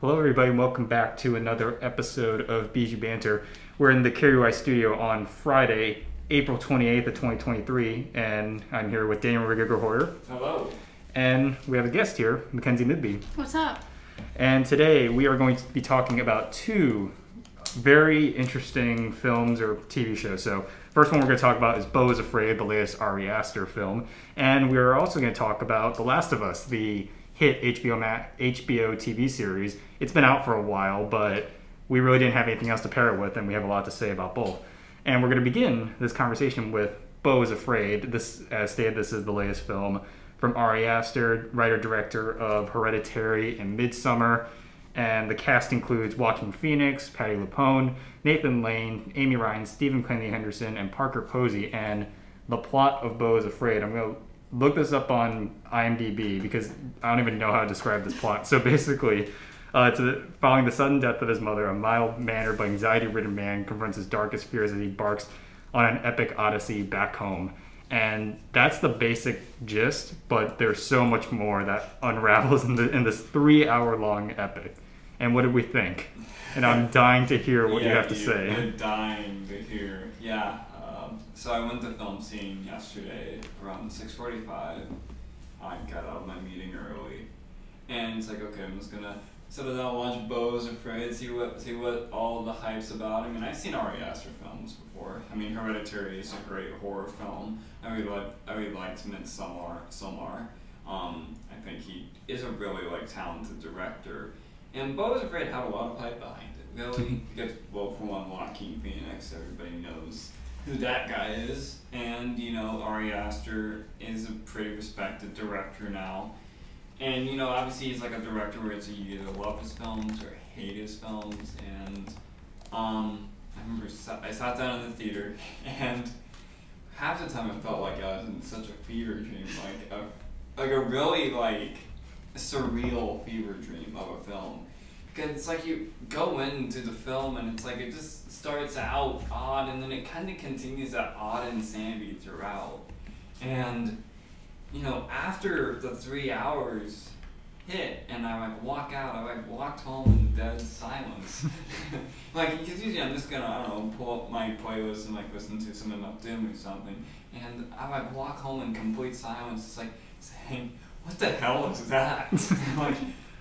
Hello, everybody, and welcome back to another episode of Bijou Banter. We're in the KRUI studio on Friday, April 28th of 2023, and I'm here with Daniel Rigger Hello. And we have a guest here, Mykenzie Midby. What's up? And today we are going to be talking about two very interesting films or TV shows. So, first one we're going to talk about is Beau is Afraid, the latest Ari Aster film. And we're also going to talk about The Last of Us, the hit HBO, HBO TV series. It's been out for a while, but we really didn't have anything else to pair it with, and we have a lot to say about both. And we're going to begin this conversation with Beau is Afraid. This, as stated, this is the latest film from Ari Aster, writer director of Hereditary and Midsommar. And the cast includes Joaquin Phoenix, Patty LuPone, Nathan Lane, Amy Ryan, Stephen Kennedy Henderson, and Parker Posey. And the plot of Beau is Afraid. I'm going to look this up on IMDb because I don't even know how to describe this plot. So basically, uh, following the sudden death of his mother, a mild mannered but anxiety ridden man confronts his darkest fears as he barks on an epic odyssey back home. And that's the basic gist, but there's so much more that unravels in, the, in this three hour long epic. And what did we think? And I'm dying to hear what yeah, you have to you, say. Dying to hear. Yeah. So I went to FilmScene yesterday around 6:45. I got out of my meeting early, and it's like, okay, I'm just gonna settle down, and watch Beau's Afraid, see what see what all the hype's about. I mean, I've seen Ari Aster films before. I mean, Hereditary is a great horror film. I really like I really liked Midsommar. Sommar. Um, I think he is a really like talented director. And Beau's Afraid had a lot of hype behind it. Really, because well, for one, Joaquin Phoenix, everybody knows who that guy is, and you know Ari Aster is a pretty respected director now. And you know, obviously, he's like a director where it's you either love his films or hate his films. And um, I remember I sat down in the theater, and half the time I felt like I was in such a fever dream, like a like a really like surreal fever dream of a film. Because it's like you go into the film and it's like it just starts out odd and then it kind of continues that odd insanity throughout. And you know, after the three hours hit and I like walk out, I like walked home in dead silence. like, because usually I'm just gonna, I don't know, pull up my playlist and like listen to some of Doom or something. And I like walk home in complete silence, just like saying, what the hell is that? like,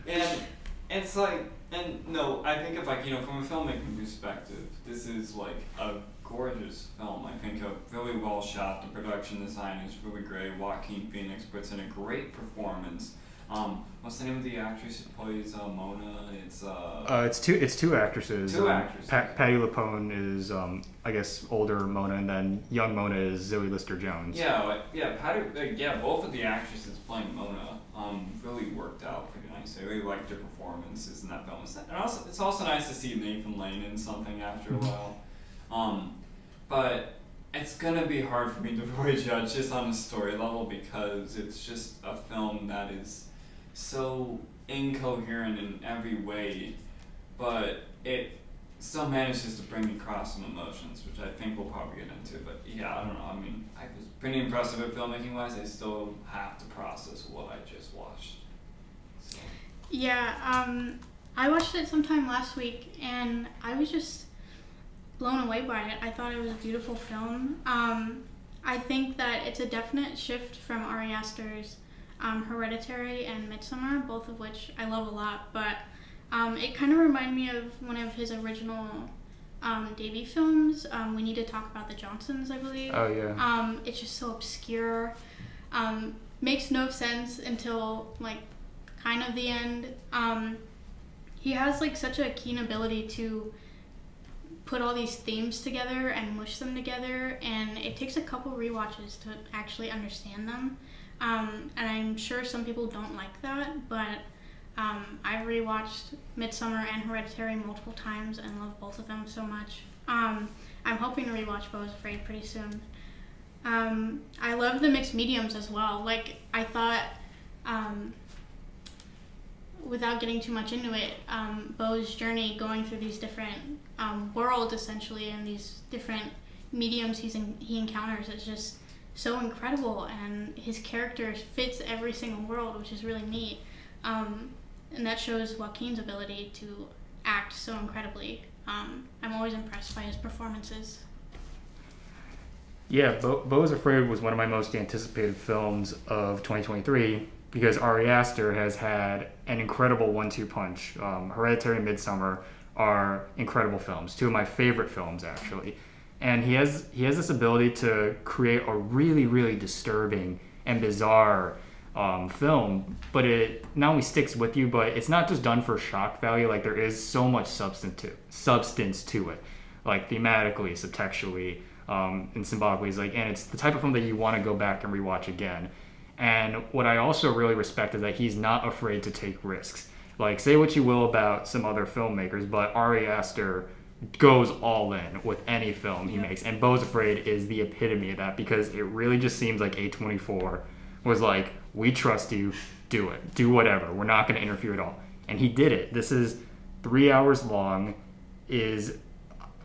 and it's like, and no, I think if like, you know, from a filmmaking perspective, this is like a gorgeous film. I think a really well shot. The production design is really great. Joaquin Phoenix puts in a great performance. Um, what's the name of the actress who plays uh, Mona? It's uh, Uh, it's two. It's two actresses. Two Um, actresses. Pa- Patty LuPone is, um, I guess, older Mona, and then young Mona is Zoe Lister Jones. yeah, yeah, Patty, yeah, both of the actresses playing Mona um, really worked out pretty nice. I really liked their performances in that film. It's- And also, it's also nice to see Nathan Lane in something after a while. Um, but it's gonna be hard for me to really judge just on a story level because it's just a film that is so incoherent in every way, but it still manages to bring across some emotions, which I think we'll probably get into. But yeah, I don't know. I mean, pretty impressive at filmmaking wise. I still have to process what I just watched. So. Yeah, um, I watched it sometime last week and I was just blown away by it. I thought it was a beautiful film. Um, I think that it's a definite shift from Ari Aster's um, Hereditary and Midsommar, both of which I love a lot, but um, it kind of reminded me of one of his original um, debut films. Um, we need to talk about the Johnsons, I believe. Oh yeah. Um, it's just so obscure. Um, makes no sense until like kind of the end. Um, he has like such a keen ability to put all these themes together and mush them together, and it takes a couple rewatches to actually understand them. Um, and I'm sure some people don't like that, but um, I've rewatched Midsommar and Hereditary multiple times and love both of them so much. Um, I'm hoping to rewatch is Afraid pretty soon. Um, I love the mixed mediums as well. Like I thought, um, without getting too much into it, um, Beau's journey going through these different um, worlds essentially and these different mediums he's in, he encounters is just so incredible, and his character fits every single world, which is really neat. Um, and that shows Joaquin's ability to act so incredibly. Um, I'm always impressed by his performances. Yeah, Beau, is Afraid was one of my most anticipated films of 2023 because Ari Aster has had an incredible one-two punch. Um, Hereditary and Midsommar are incredible films, two of my favorite films actually, and he has he has this ability to create a really really disturbing and bizarre um, film, but it not only sticks with you, but it's not just done for shock value. Like there is so much substance to substance to it, like thematically, subtextually, um, and symbolically. Is like, and it's the type of film that you want to go back and rewatch again. And what I also really respect is that he's not afraid to take risks. Like, say what you will about some other filmmakers, but Ari Aster goes all in with any film he makes. And Beau's Afraid is the epitome of that because it really just seems like A24 was like, we trust you, do it, do whatever. We're not going to interfere at all. And he did it. This is three hours long, is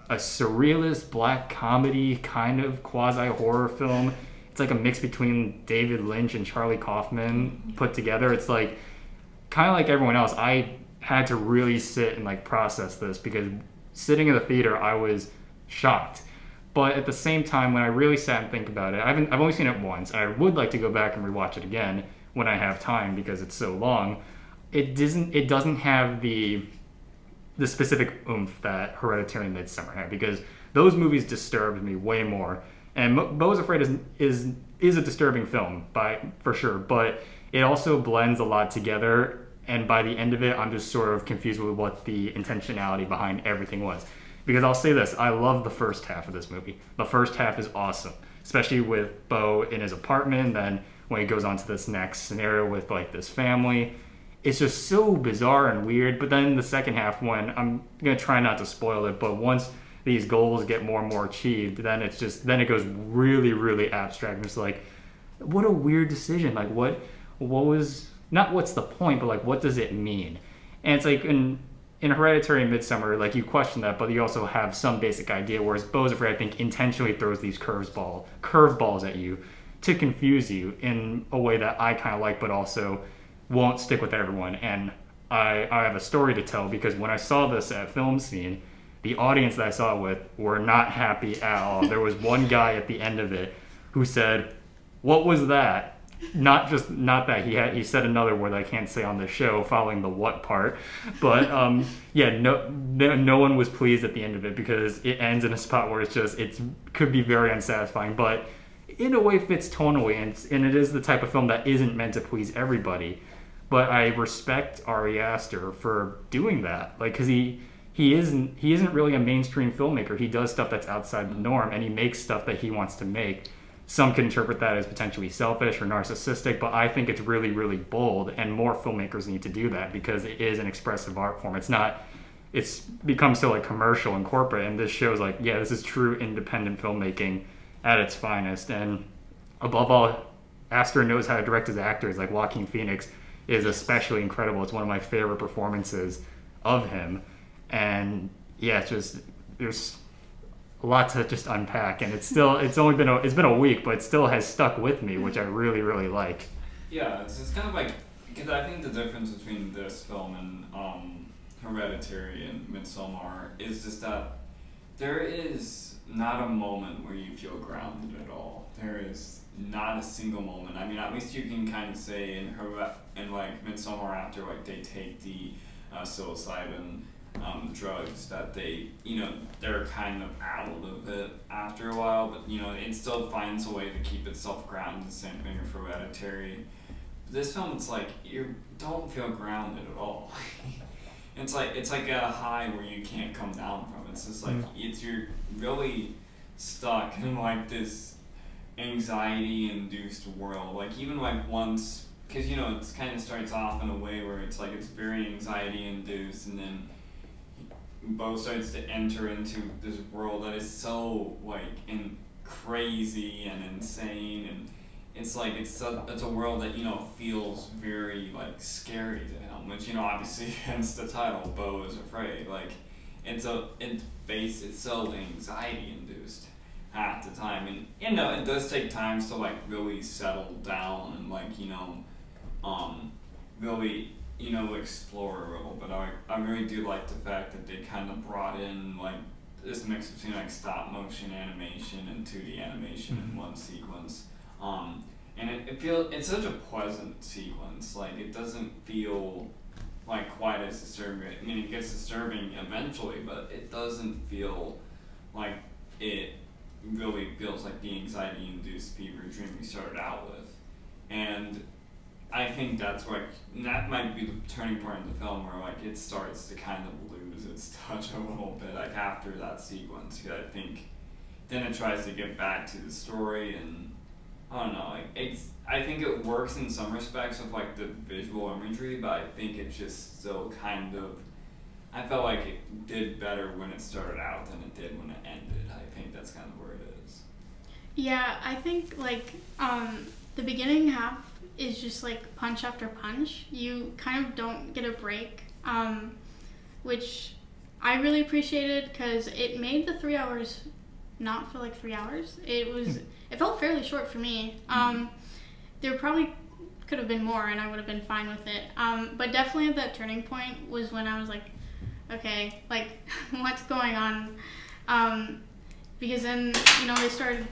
a surrealist black comedy kind of quasi horror film. It's like a mix between David Lynch and Charlie Kaufman put together. It's like kind of like everyone else. I had to really sit and like process this because sitting in the theater, I was shocked. But at the same time, when I really sat and think about it, I haven't, I've only seen it once. I would like to go back and rewatch it again when I have time because it's so long. It doesn't, it doesn't have the the specific oomph that Hereditary and Midsommar had because those movies disturbed me way more. And Mo- Beau's Afraid is is is a disturbing film by for sure, but it also blends a lot together. And by the end of it, I'm just sort of confused with what the intentionality behind everything was. Because I'll say this, I love the first half of this movie. The first half is awesome, especially with Beau in his apartment. Then when he goes on to this next scenario with like this family, it's just so bizarre and weird. But then the second half, when I'm gonna try not to spoil it, but once these goals get more and more achieved, then it's just then it goes really, really abstract. And It's like, what a weird decision. Like what what was not what's the point, but like what does it mean? And it's like in in Hereditary and Midsommar, like you question that, but you also have some basic idea. Whereas Afraid, I think, intentionally throws these curveball curveballs at you to confuse you in a way that I kind of like, but also won't stick with everyone. And I, I have a story to tell because when I saw this at FilmScene, the audience that I saw it with were not happy at all. there was one guy at the end of it who said, "What was that?" Not just not that he had he said another word I can't say on the show following the what part, but um, yeah, no, no no one was pleased at the end of it because it ends in a spot where it's just it could be very unsatisfying, but in a way fits tonally and, and it is the type of film that isn't meant to please everybody but I respect Ari Aster for doing that. Like, cause he he isn't he isn't really a mainstream filmmaker. He does stuff that's outside the norm, and he makes stuff that he wants to make. Some can interpret that as potentially selfish or narcissistic, but I think it's really really bold, and more filmmakers need to do that because it is an expressive art form. It's not. It's become so like commercial and corporate, and this shows like yeah, this is true independent filmmaking at its finest, and above all, Aster knows how to direct his actors. Like Joaquin Phoenix is especially incredible. It's one of my favorite performances of him, and yeah, it's just there's a lot to just unpack, and it's still it's only been a it's been a week, but it still has stuck with me, which I really really like. Yeah, it's, it's kind of like because I think the difference between this film and um, Hereditary and Midsommar is just that there is not a moment where you feel grounded at all. There is not a single moment. I mean, at least you can kind of say in her in like Midsommar after like they take the uh, psilocybin um, drugs that they you know they're kind of out of it after a while, but you know it still finds a way to keep itself grounded. The same thing with Hereditary. This film, it's like you don't feel grounded at all. it's like it's like a high where you can't come down from. It's just like mm. it's you're really stuck in like this anxiety induced world. Like even like once, because you know it kind of starts off in a way where it's like it's very anxiety induced, and then Beau starts to enter into this world that is so like in crazy and insane and it's like it's a, it's a world that you know feels very like scary to him which you know obviously hence the title Beau is afraid like it's a it's base it's so anxiety induced at the time. And you know, it does take time to like really settle down and like you know, um, really you know, explore a little. But I, I really do like the fact that they kind of brought in like this mix between like stop motion animation and 2D animation in one sequence. Um, and it, it feels it's such a pleasant sequence. Like it doesn't feel like quite as disturbing. I mean, it gets disturbing eventually, but it doesn't feel like it really feels like the anxiety-induced fever dream we started out with. And I think that's like that might be the turning point in the film where like it starts to kind of lose its touch a little bit like after that sequence. Cause I think then it tries to get back to the story and I don't know. Like it's I think it works in some respects with like the visual imagery, but I think it just still kind of I felt like it did better when it started out than it did when it ended. I think that's kind of where it is. Yeah, I think like um, the beginning half is just like punch after punch. You kind of don't get a break, um, which I really appreciated because it made the three hours not feel like three hours. It was it felt fairly short for me. Um, there probably could have been more, and I would have been fine with it. Um, but definitely that turning point was when I was like, okay, like what's going on? Um, because then you know they started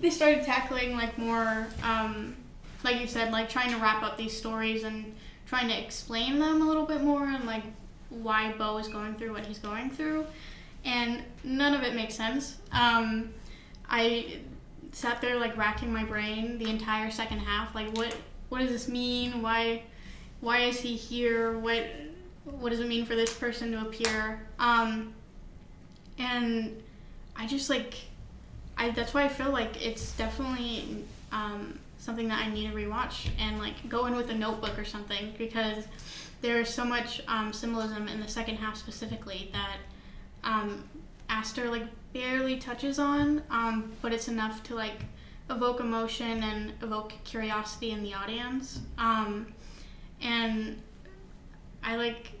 they started tackling like more um, like you said like trying to wrap up these stories and trying to explain them a little bit more and like why Beau is going through what he's going through. And none of it makes sense. Um, I sat there like racking my brain the entire second half like what what does this mean? Why why is he here? What what does it mean for this person to appear? Um, and I just like I that's why I feel like it's definitely um, something that I need to rewatch and like go in with a notebook or something because there is so much um, symbolism in the second half specifically that um, Aster like barely touches on, um, but it's enough to like evoke emotion and evoke curiosity in the audience. Um, and I like,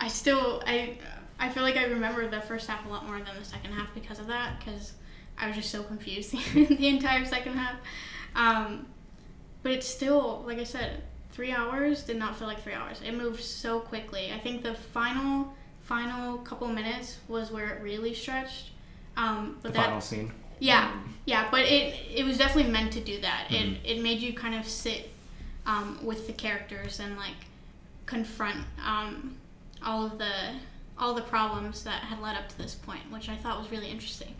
I still I I feel like I remember the first half a lot more than the second half because of that because I was just so confused the entire second half. Um, but it's still like I said, three hours did not feel like three hours. It moved so quickly. I think the final final couple minutes was where it really stretched. Um, but the that final scene. yeah, yeah, but it it was definitely meant to do that. Mhm. It it made you kind of sit um, with the characters and like confront um, all of the all the problems that had led up to this point, which I thought was really interesting.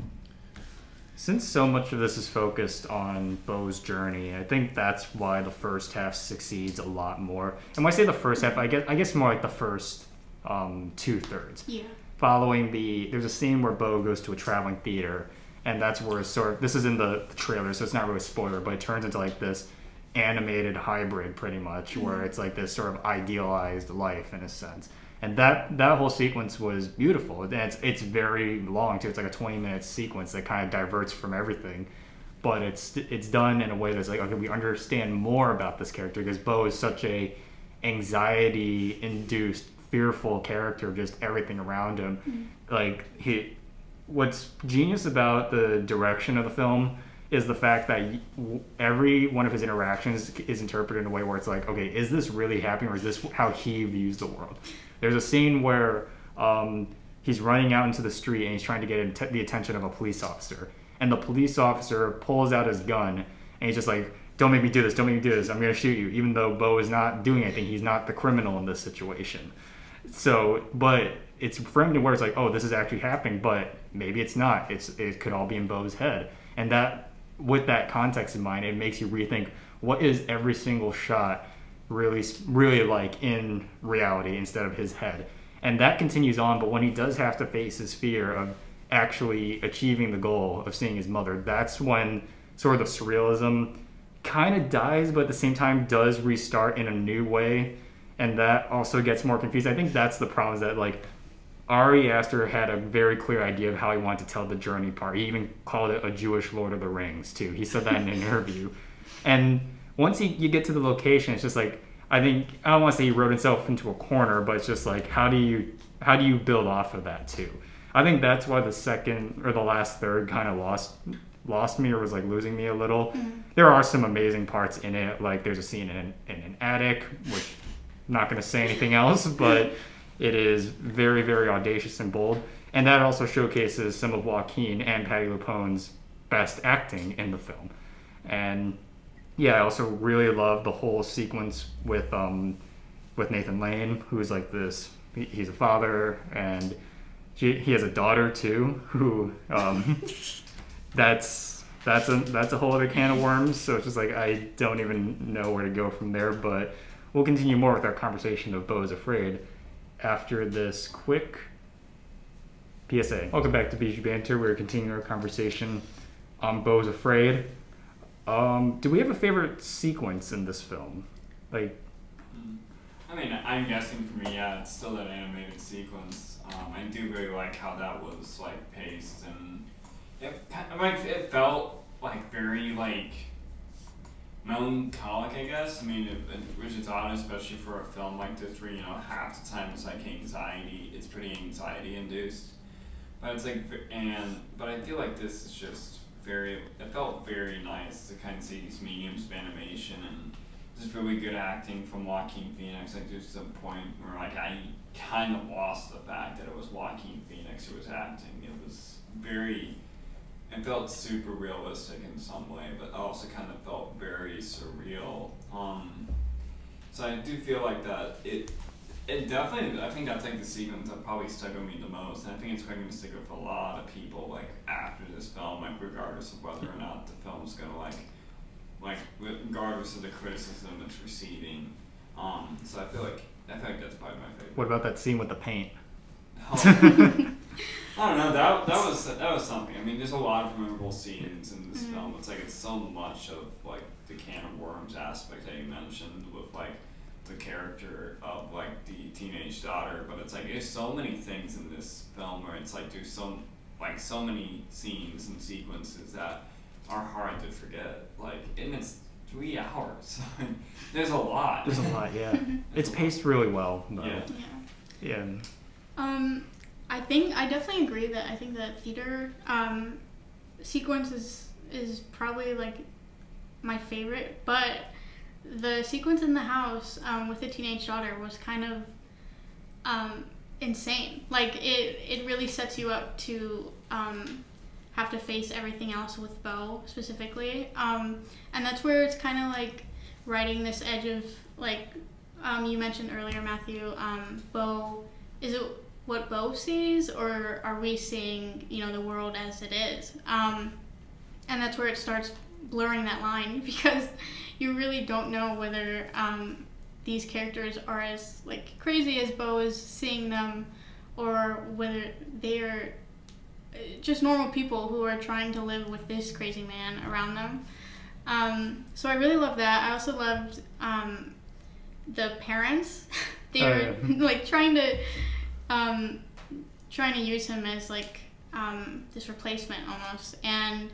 Since so much of this is focused on Beau's journey, I think that's why the first half succeeds a lot more. And when I say the first half, I guess I guess more like the first um, two thirds. Yeah. Following the, there's a scene where Bo goes to a traveling theater, and that's where it's sort of this is in the, the trailer, so it's not really a spoiler, but it turns into like this animated hybrid, pretty much, where it's like this sort of idealized life in a sense. And that that whole sequence was beautiful. And it's it's very long too. It's like a 20 minute sequence that kind of diverts from everything but it's it's done in a way that's like okay we understand more about this character because Beau is such a anxiety induced fearful character of just everything around him mm-hmm. like he what's genius about the direction of the film is the fact that every one of his interactions is interpreted in a way where it's like okay is this really happening or is this how he views the world there's a scene where um, he's running out into the street and he's trying to get att- the attention of a police officer. And the police officer pulls out his gun and he's just like don't make me do this don't make me do this. I'm to shoot you. Even though Beau is not doing anything he's not the criminal in this situation. So but it's framed in where it's like oh this is actually happening but maybe it's not. It's it could all be in Beau's head. And that with that context in mind it makes you rethink what is every single shot really really like in reality instead of his head and that continues on but when he does have to face his fear of actually achieving the goal of seeing his mother that's when sort of the surrealism kind of dies but at the same time does restart in a new way and that also gets more confused i think that's the problem is that like Ari Aster had a very clear idea of how he wanted to tell the journey part. He even called it a Jewish Lord of the Rings too. He said that in an interview. And once he, you get to the location, it's just like I think I don't want to say he wrote himself into a corner, but it's just like how do you how do you build off of that too? I think that's why the second or the last third kind of lost lost me or was like losing me a little. Mm-hmm. There are some amazing parts in it. Like there's a scene in, in an attic, which I'm not going to say anything else, but it is very, very audacious and bold. And that also showcases some of Joaquin and Patty LuPone's best acting in the film. And yeah, I also really love the whole sequence with um, with Nathan Lane, who's like this. He's a father, and he, he has a daughter too. Who um, that's that's a that's a whole other can of worms. So it's just like I don't even know where to go from there. But we'll continue more with our conversation of Beau is Afraid after this quick PSA. Welcome back to Bijou Banter. We're continuing our conversation on Beau is Afraid. Um, do we have a favorite sequence in this film? Like. I mean, I'm guessing for me, yeah, it's still that animated sequence. Um, I do really like how that was like paced, and it mean, it felt like very like melancholic, I guess. I mean, it, it, which is odd, especially for a film like this, where you know half the time it's like anxiety. It's pretty anxiety induced, but it's like, and but I feel like this is just very. It felt very nice to kind of see these mediums of animation and just really good acting from Joaquin Phoenix. Like there's some point where like I kind of lost the fact that it was Joaquin Phoenix who was acting. It was very. It felt super realistic in some way, but also kind of felt very surreal. Um, so I do feel like that it. It definitely, I think that's like the sequence that probably stuck with me the most, and I think it's going to stick with a lot of people like after this film, like regardless of whether or not the film's gonna like like regardless of the criticism it's receiving. Um, so I feel like I feel like that's probably my favorite. what about that scene with the paint? Oh, I don't know. That that was that was something. I mean, there's a lot of memorable scenes in this Mhm. film. It's like it's so much of like the can of worms aspect that you mentioned with like the character of like the teenage daughter, but it's like there's so many things in this film where it's like there's so like so many scenes and sequences that are hard to forget. Like, and it's three hours. there's a lot. There's a lot, yeah. It's paced really well, though. Yeah. Yeah. Yeah. Um, I think I definitely agree that I think the theater um, sequence is is probably like my favorite, but the sequence in the house um, with the teenage daughter was kind of um, insane. Like it, it really sets you up to um, have to face everything else with Beau specifically, um, and that's where it's kind of like riding this edge of like um, you mentioned earlier, Matthew. Um, Beau, is it what Beau sees, or are we seeing you know the world as it is? And that's where it starts blurring that line because you really don't know whether um, these characters are as like crazy as Beau is seeing them, or whether they're uh, just normal people who are trying to live with this crazy man around them. Um, so I really love that. I also loved um, the parents. they Oh, were yeah. like trying to um, trying to use him as like um, this replacement almost, and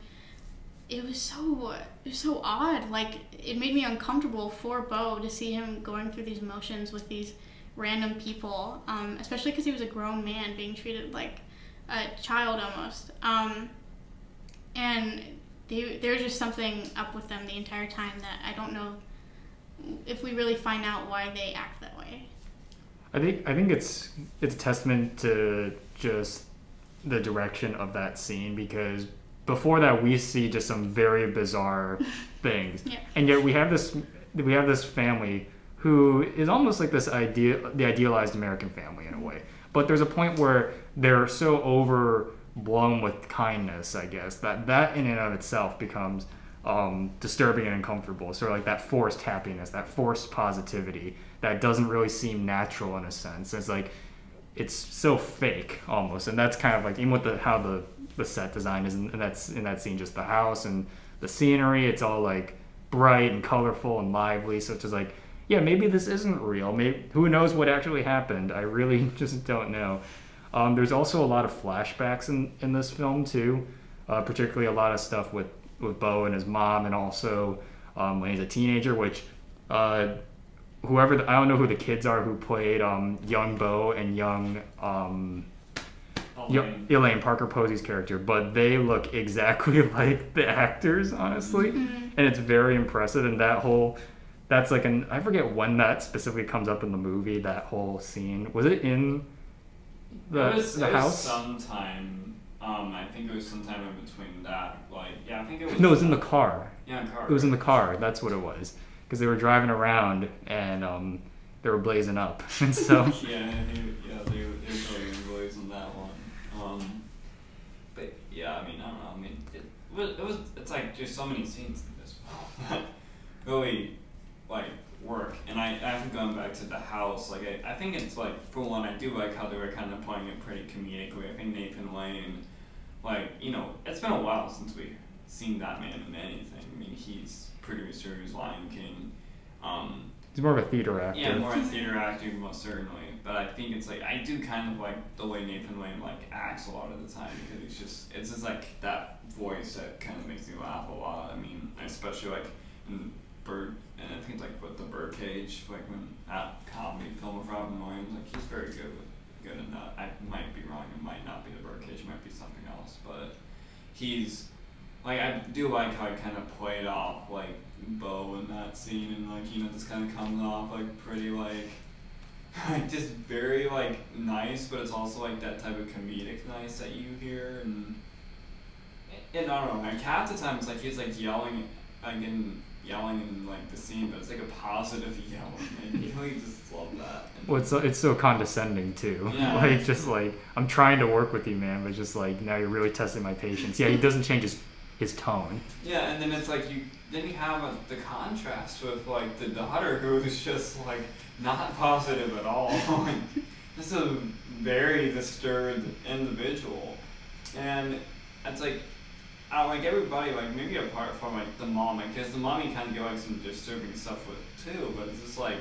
it was so it was so odd. Like it made me uncomfortable for Beau to see him going through these emotions with these random people, um, especially because he was a grown man being treated like a child almost. Um, and they, there's just something up with them the entire time that I don't know if we really find out why they act that way. I think I think it's it's a testament to just the direction of that scene because before that we see just some very bizarre things, Yeah. and yet we have this we have this family who is almost like this idea the idealized American family in a way. But there's a point where they're so overblown with kindness, I guess, that that in and of itself becomes um, disturbing and uncomfortable. Sort of like that forced happiness, that forced positivity that doesn't really seem natural in a sense. It's like it's so fake almost, and that's kind of like even with the how the the set design is, and that's in that scene, just the house and the scenery. It's all like bright and colorful and lively. So it's just like, yeah, maybe this isn't real. Maybe who knows what actually happened? I really just don't know. Um, there's also a lot of flashbacks in, in this film too, uh, particularly a lot of stuff with with Beau and his mom, and also um, when he's a teenager, which uh, whoever the, I don't know who the kids are who played um, young Beau and young um, Elaine. Elaine Parker Posey's character, but they look exactly like the actors, honestly, Mhm. and it's very impressive. And that whole That's like an I forget when that specifically comes up in the movie. That whole scene was it in the it was, the it was house? sometime. Um, I think it was sometime in between that. Like, yeah, I think it was. No, it was in the car. Yeah, car. It was in the car. That's what it was. Because they were driving around and um, they were blazing up, and so yeah, they, yeah, they they were totally boys on that one. Um, but yeah, I mean, I don't know. I mean, it was it was it's like there's so many scenes in this film that really like work. And I, I haven't gone back to the house. Like I, I think it's like for one, I do like how they were kind of playing it pretty comedically. I think Nathan Lane, like you know, it's been a while since we've seen that man in anything. I mean, he's producer, he's Lion King. Um, he's more of a theater actor. yeah, more a theater actor, most certainly. But I think it's like I do kind of like the way Nathan Lane like acts a lot of the time because it's just it's just like that voice that kind of makes me laugh a lot. I mean, especially like in Bird, and I think like with the Birdcage, like when that comedy film with Robin Williams, like he's very good with good in that. I might be wrong. It might not be the Birdcage. It might be something else. But he's like I do like how he kind of played off like Beau in that scene, and like you know this kind of comes off like pretty like like just very like nice, but it's also like that type of comedic nice that you hear, and and I don't know, like half the time it's like he's like yelling, like in yelling in like the scene, but it's like a positive yelling. and you just love that. And- Well, it's so, it's so condescending too. Yeah. like just like I'm trying to work with you, man, but just like now you're really testing my patience. Yeah, he doesn't change his his tone. Yeah, and then it's like you then you have a, the contrast with like the daughter who is just like not positive at all. this is a very disturbed individual, and it's like I like everybody like maybe apart from like the mom, like because the mom you kind of get like some disturbing stuff with too, but it's just like.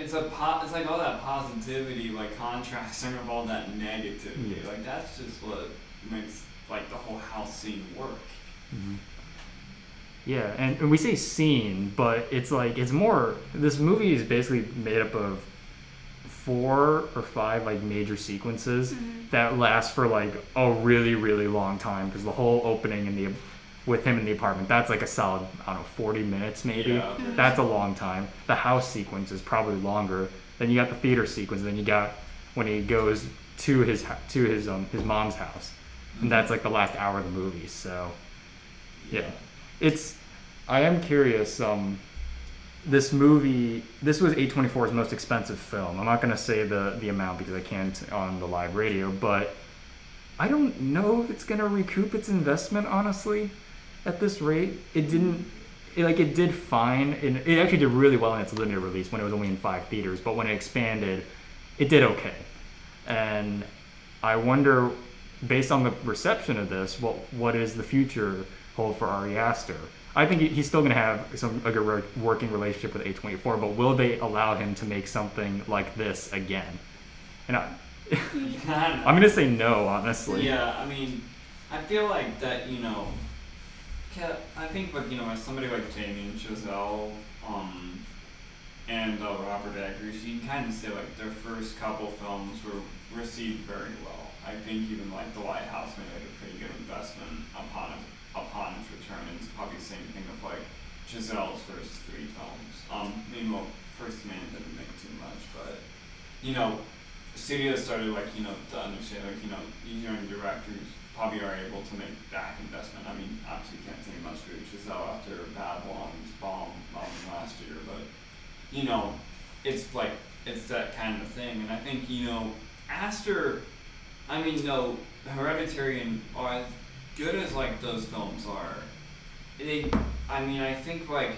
It's a po- It's like all that positivity, like contrasting with all that negativity. Yeah. Like that's just what makes like the whole house scene work. Yeah, and, and we say scene, but it's like it's more. This movie is basically made up of four or five like major sequences Mhm. that last for like a really really long time because the whole opening in the with him in the apartment that's like a solid I don't know 40 minutes maybe. Yeah. That's a long time. The house sequence is probably longer. Then you got the theater sequence. Then you got when he goes to his to his um his mom's house, and that's like the last hour of the movie. So yeah, it's. I am curious. Um, this movie, this was A24's most expensive film. I'm not gonna say the the amount because I can't on the live radio, but I don't know if it's gonna recoup its investment. Honestly, at this rate, it didn't. It, like it did fine, and it actually did really well in its limited release when it was only in five theaters. But when it expanded, it did okay. And I wonder, based on the reception of this, what what is the future hold for Ari Aster? I think he's still going to have some a good working relationship with A24, but will they allow him to make something like this again? And I, I'm going to say no, honestly. Yeah, I mean, I feel like that, you know, I think with, you know, somebody like Damien Chazelle, um, and uh, Robert Eggers, you can kind of say like their first couple films were received very well. I think even like The Lighthouse made like a pretty good investment upon it, upon its return. And it's probably the same thing with like Chazelle's first three films. Um, I mean, well, First Man didn't make too much, but you know, studios started like you know to understand like you know these young directors probably are able to make back investment. I mean, obviously can't say much for Giselle after Babylon's bomb bomb last year, but you know, it's like it's that kind of thing. And I think you know, Aster, I mean, no, Hereditary and as good as like those films are, they, I mean, I think like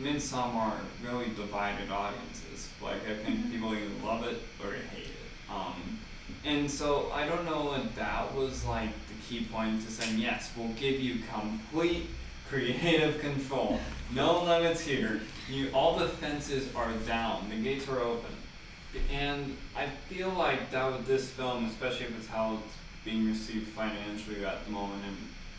Midsommar are really divided audiences. Like I think people either love it or hate it. Um, and so I don't know if that was like the key point to saying yes, we'll give you complete creative control, no limits here. You all the fences are down, the gates are open, and I feel like that with this film, especially if it's how it's being received financially at the moment and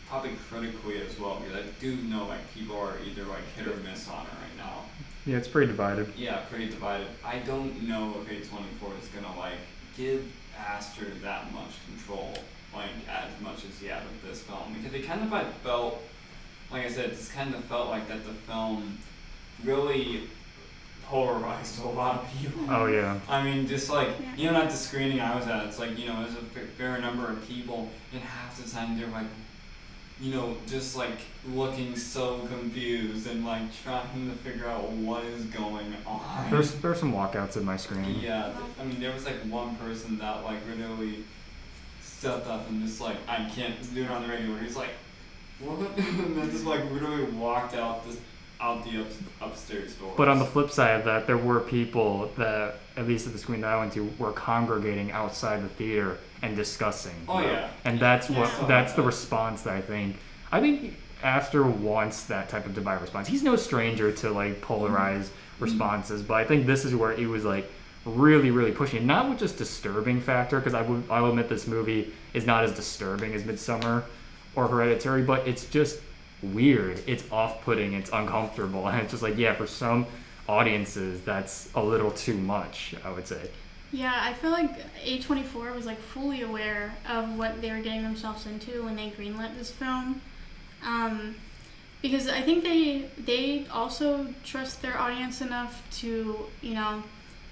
probably critically as well, because I do know like people are either like hit or miss on it right now. Yeah, it's pretty divided. Yeah, pretty divided. I don't know if A24 is gonna like give Aster that much control, like as much as he had with this film, because it kind of I felt, like I said, this kind of felt like that the film really polarized a lot of people. Oh yeah. I mean, just like Yeah. even at the screening I was at, it's like you know, there's a fair number of people, and half the time they're like, you know, just like looking so confused and like trying to figure out what is going on. There's there's some walkouts in my screening. Yeah, I mean, there was like one person that like literally stepped up and just like, I can't do it on the regular. He's like, what? and then just like literally walked out this out the up, upstairs door. But on the flip side of that, there were people that, at least at the screen that I went to, were congregating outside the theater and discussing. Oh, yeah. And that's what Yeah. that's the response that I think. I think Aster wants that type of divide response. He's no stranger to like polarized mm-hmm. responses, but I think this is where he was like really, really pushing. it. Not with just disturbing factor, because I would I will admit this movie is not as disturbing as Midsommar or Hereditary, but it's just weird. It's off-putting. It's uncomfortable, and it's just like yeah, for some audiences that's a little too much. I would say. Yeah, I feel like A24 was like fully aware of what they were getting themselves into when they greenlit this film. Um, because I think they they also trust their audience enough to, you know,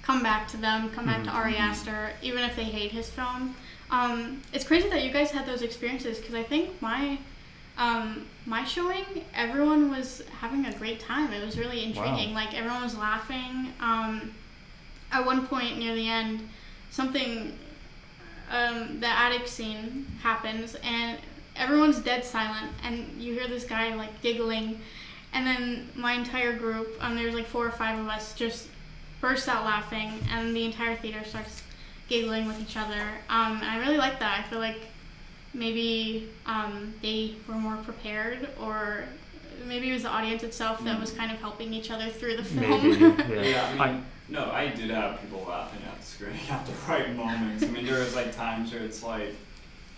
come back to them, come back to Ari Aster, even if they hate his film. Um, it's crazy that you guys had those experiences because I think my um, my showing, everyone was having a great time. It was really intriguing. Like everyone was laughing. Um, at one point near the end, something, um, the attic scene happens, and everyone's dead silent, and you hear this guy like giggling, and then my entire group, um, there's like four or five of us, just burst out laughing, and the entire theater starts giggling with each other. Um, and I really like that. I feel like maybe um, they were more prepared, or maybe it was the audience itself that was kind of helping each other through the film. Maybe. Yeah. Yeah, I I- mean, no, I did have people laughing at the screen at the right moments. I mean, there was like times where it's like,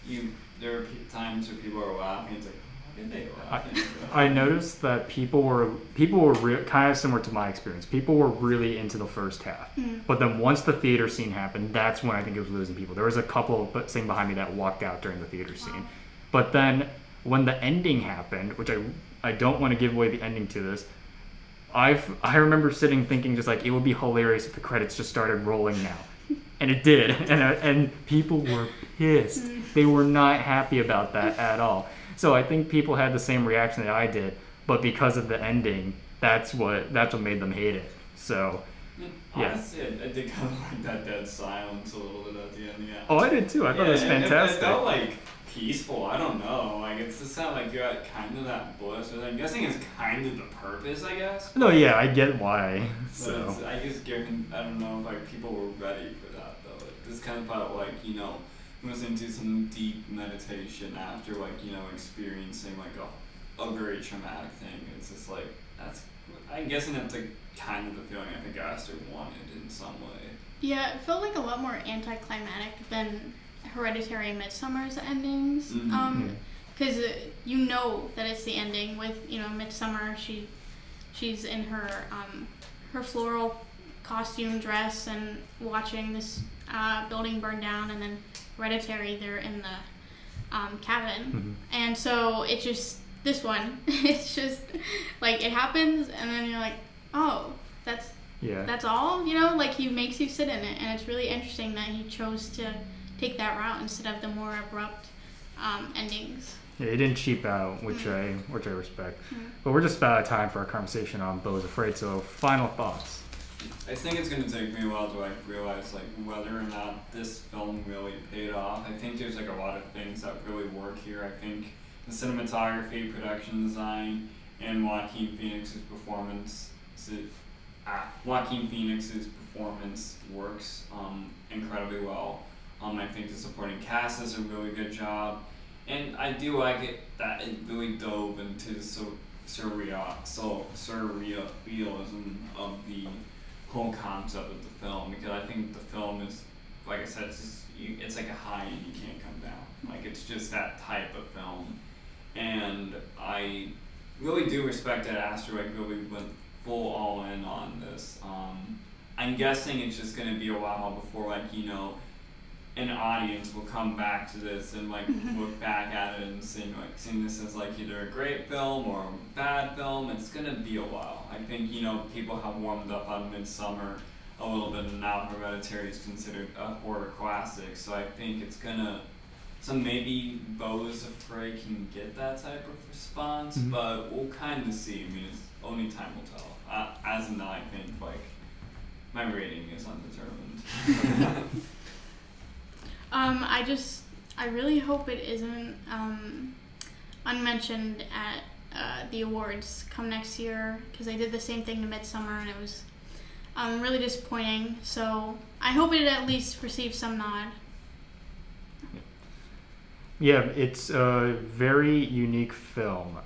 you, there are pe- times where people are laughing. It's like, why did they laugh? I noticed that people were people were re- kind of similar to my experience. People were really into the first half, Mm. but then once the theater scene happened, that's when I think it was losing people. There was a couple but sitting behind me that walked out during the theater scene, but then when the ending happened, which I I don't want to give away the ending to this. I've I remember sitting thinking just like it would be hilarious if the credits just started rolling now, and it did, and and people were pissed. They were not happy about that at all. So I think people had the same reaction that I did, but because of the ending, that's what that's what made them hate it. So Yeah. Honestly, I, I did kind of like that dead silence a little bit at the end. Yeah. oh, I did too. I thought it was Yeah, it- It, felt like peaceful. I don't know. Like it's just sound like you're at kind of that bliss. I'm guessing it's kind of the purpose. I guess. no, yeah, I get why. But So it's, I guess given I don't know if like people were ready for that though. It just kind of felt like you know listening into some deep meditation after like you know experiencing like a, a very traumatic thing. It's just like that's I'm guessing that's like kind of the feeling I think Aster wanted in some way. Yeah, it felt like a lot more anticlimactic than Hereditary and Midsommar's endings. Mhm. Um, because you know that it's the ending with you know Midsummer. She, she's in her um, her floral costume dress and watching this uh, building burn down, and then Hereditary they're in the um, cabin, Mhm. and so it just this one it's just like it happens, and then you're like, oh, that's yeah, that's all you know like he makes you sit in it and it's really interesting that he chose to take that route instead of the more abrupt um, endings yeah, it didn't cheap out, which I which I respect. Mm. But we're just about out of time for our conversation on Beau's Afraid. So final thoughts. I think it's gonna take me a while to like realize like whether or not this film really paid off. I think there's like a lot of things that really work here. I think the cinematography, production design, and Joaquin Phoenix's performance, ah, Joaquin Phoenix's performance works um, incredibly well. Um, I think the supporting cast does a really good job, and I do like it that it really dove into the surreal, so surrealism of the whole concept of the film because I think the film is, like I said, it's just, you, it's like a high and you can't come down. Like it's just that type of film, and I really do respect that Asteroid really went full all in on this. Um, I'm guessing it's just gonna be a while before like you know an audience will come back to this and like look back at it and seeing like seeing this as like either a great film or a bad film. It's gonna be a while. I think you know people have warmed up on Midsommar a little bit, and now Hereditary is considered a horror classic. So I think it's gonna. So maybe Beau is Afraid can get that type of response, Mhm. but we'll kind of see. I mean, it's only time will tell. Uh, as of now, I think like my rating is undetermined. Um, I just, I really hope it isn't um, unmentioned at uh, the awards come next year because they did the same thing to Midsommar and it was um, really disappointing. So I hope it at least receives some nod. Yeah, it's a very unique film.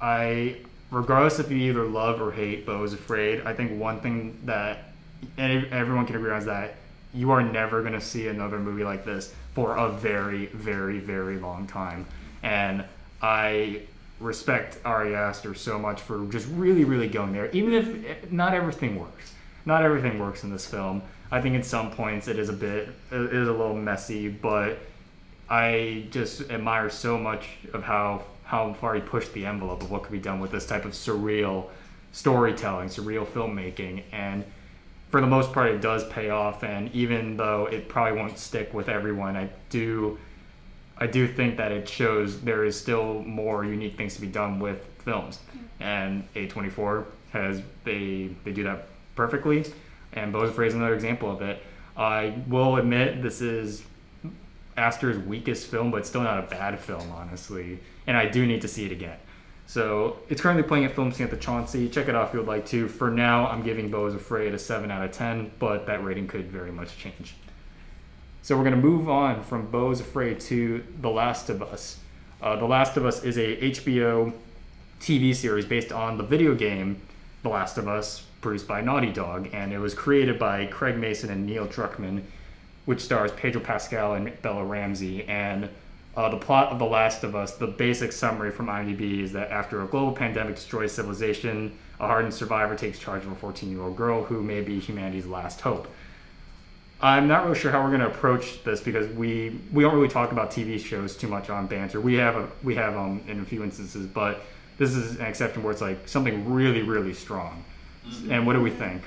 I, regardless if you either love or hate Beau is Afraid, I think one thing that everyone can agree on is that you are never going to see another movie like this for a very, very, very long time. And I respect Ari Aster so much for just really, really going there, even if eh, not everything works. Not everything works in this film. I think at some points it is a bit, it is a little messy, but I just admire so much of how how far he pushed the envelope of what could be done with this type of surreal storytelling, surreal filmmaking, and for the most part, it does pay off. And even though it probably won't stick with everyone, I do I do think that it shows there is still more unique things to be done with films, mm-hmm. and A24 has they they do that perfectly, and Afraid is another example of it. I will admit this is Aster's weakest film, but still not a bad film, honestly. And I do need to see it again. So it's currently playing at Film the Chauncey. Check it out if you would like to. For now, I'm giving Beau is Afraid a 7 out of 10, but that rating could very much change. So we're going to move on from Beau is Afraid to The Last of Us. Uh, the Last of Us is a HBO TV series based on the video game The Last of Us, produced by Naughty Dog, and it was created by Craig Mazin and Neil Druckmann which stars Pedro Pascal and Bella Ramsey. And uh, the plot of The Last of Us, the basic summary from IMDb is that after a global pandemic destroys civilization, a hardened survivor takes charge of a 14 year old girl who may be humanity's last hope. I'm not really sure how we're going to approach this because we we don't really talk about TV shows too much on Banter. We have a, we have um in a few instances, but this is an exception where it's like something really really strong. And what do we think?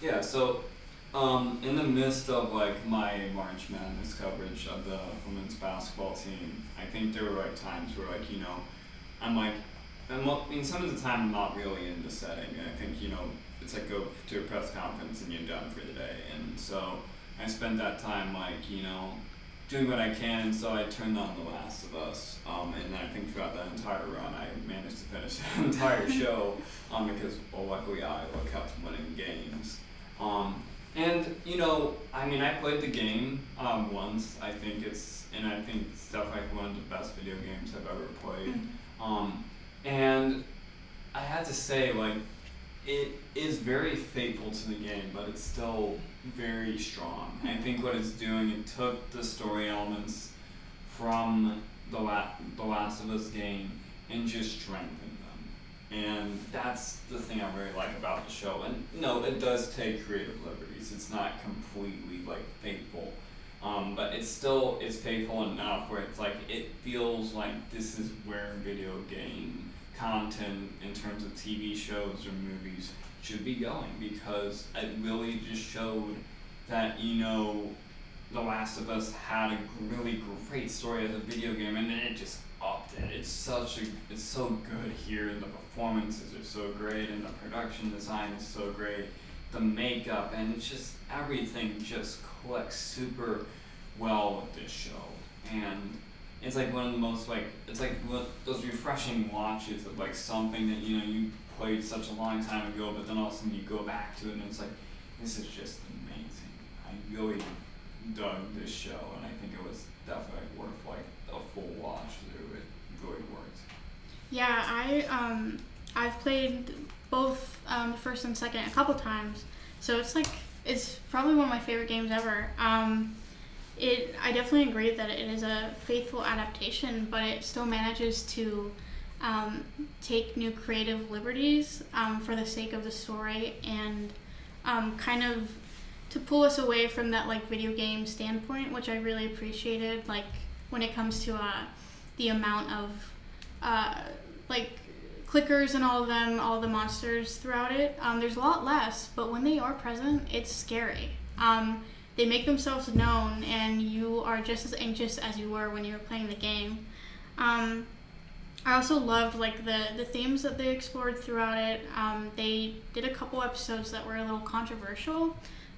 Yeah, so um, in the midst of like my March Madness coverage of the women's basketball team, I think there were like times where like you know, I'm like, well, I mean some of the time I'm not really in the setting. I think you know it's like go to a press conference and you're done for the day, and so I spent that time like you know doing what I can. So I turned on The Last of Us, um, and I think throughout that entire run I managed to finish the entire show, um, because well luckily I kept winning games. Um, and you know, I mean, I played the game um, once. I think it's, and I think it's definitely one of the best video games I've ever played. Um, and I had to say, like, it is very faithful to the game, but it's still very strong. I think what it's doing, it took the story elements from the La- the Last of Us game and just strengthened. And that's the thing I really like about the show. And no, it does take creative liberties. It's not completely like faithful. Um, but it's still it's faithful enough where it's like it feels like this is where video game content in terms of TV shows or movies should be going because it really just showed that you know The Last of Us had a really great story as a video game and then it just upped it. It's such a it's so good here and the performances are so great and the production design is so great. The makeup and it's just everything just clicks super well with this show. And it's like one of the most like it's like those refreshing watches of like something that you know you played such a long time ago, but then all of a sudden you go back to it and it's like this is just amazing. I really dug this show, and I think it was definitely worth like a full watch through. It really worked. Yeah, I um I've played both um, first and second a couple times, so it's like it's probably one of my favorite games ever. Um, it I definitely agree that it is a faithful adaptation, but it still manages to um, take new creative liberties um, for the sake of the story and um, kind of to pull us away from that like video game standpoint, which I really appreciated. Like when it comes to uh, the amount of uh, like clickers and all of them, all the monsters throughout it. Um, there's a lot less, but when they are present, it's scary. Um, they make themselves known, and you are just as anxious as you were when you were playing the game. Um, I also loved like the the themes that they explored throughout it. Um, they did a couple episodes that were a little controversial,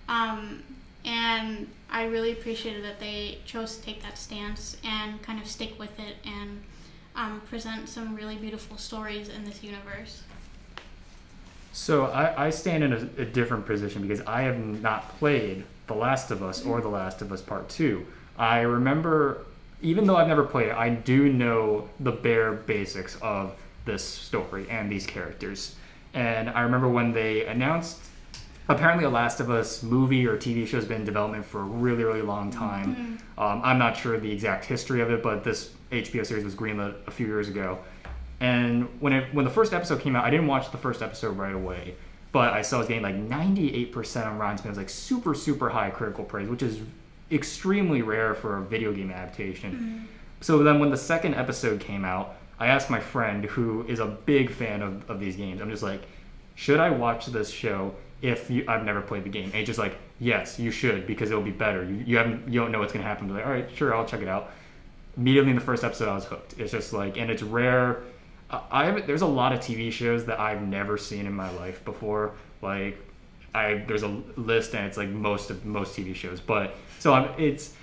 um, and I really appreciated that they chose to take that stance and kind of stick with it and um, present some really beautiful stories in this universe. So I, I stand in a, a different position because I have not played The Last of Us or The Last of Us Part 2. I remember, even though I've never played it, I do know the bare basics of this story and these characters. And I remember when they announced apparently a Last of Us movie or TV show has been in development for a really, really long time. Mm-hmm. Um, I'm not sure the exact history of it, but this HBO series was greenlit a few years ago. And when it when the first episode came out, I didn't watch the first episode right away, but I saw it was getting like 98% on Rotten Tomatoes, like super super high critical praise, which is extremely rare for a video game adaptation. Mm-hmm. So then when the second episode came out, I asked my friend who is a big fan of, of these games. I'm just like, should I watch this show if you, I've never played the game? And he's just like, yes, you should because it'll be better. You, you haven't you don't know what's gonna happen. Like, all right, sure, I'll check it out. Immediately in the first episode, I was hooked. It's just like, and it's rare. I have there's a lot of TV shows that I've never seen in my life before. Like, I there's a list and it's like most of most TV shows. But so I'm it's.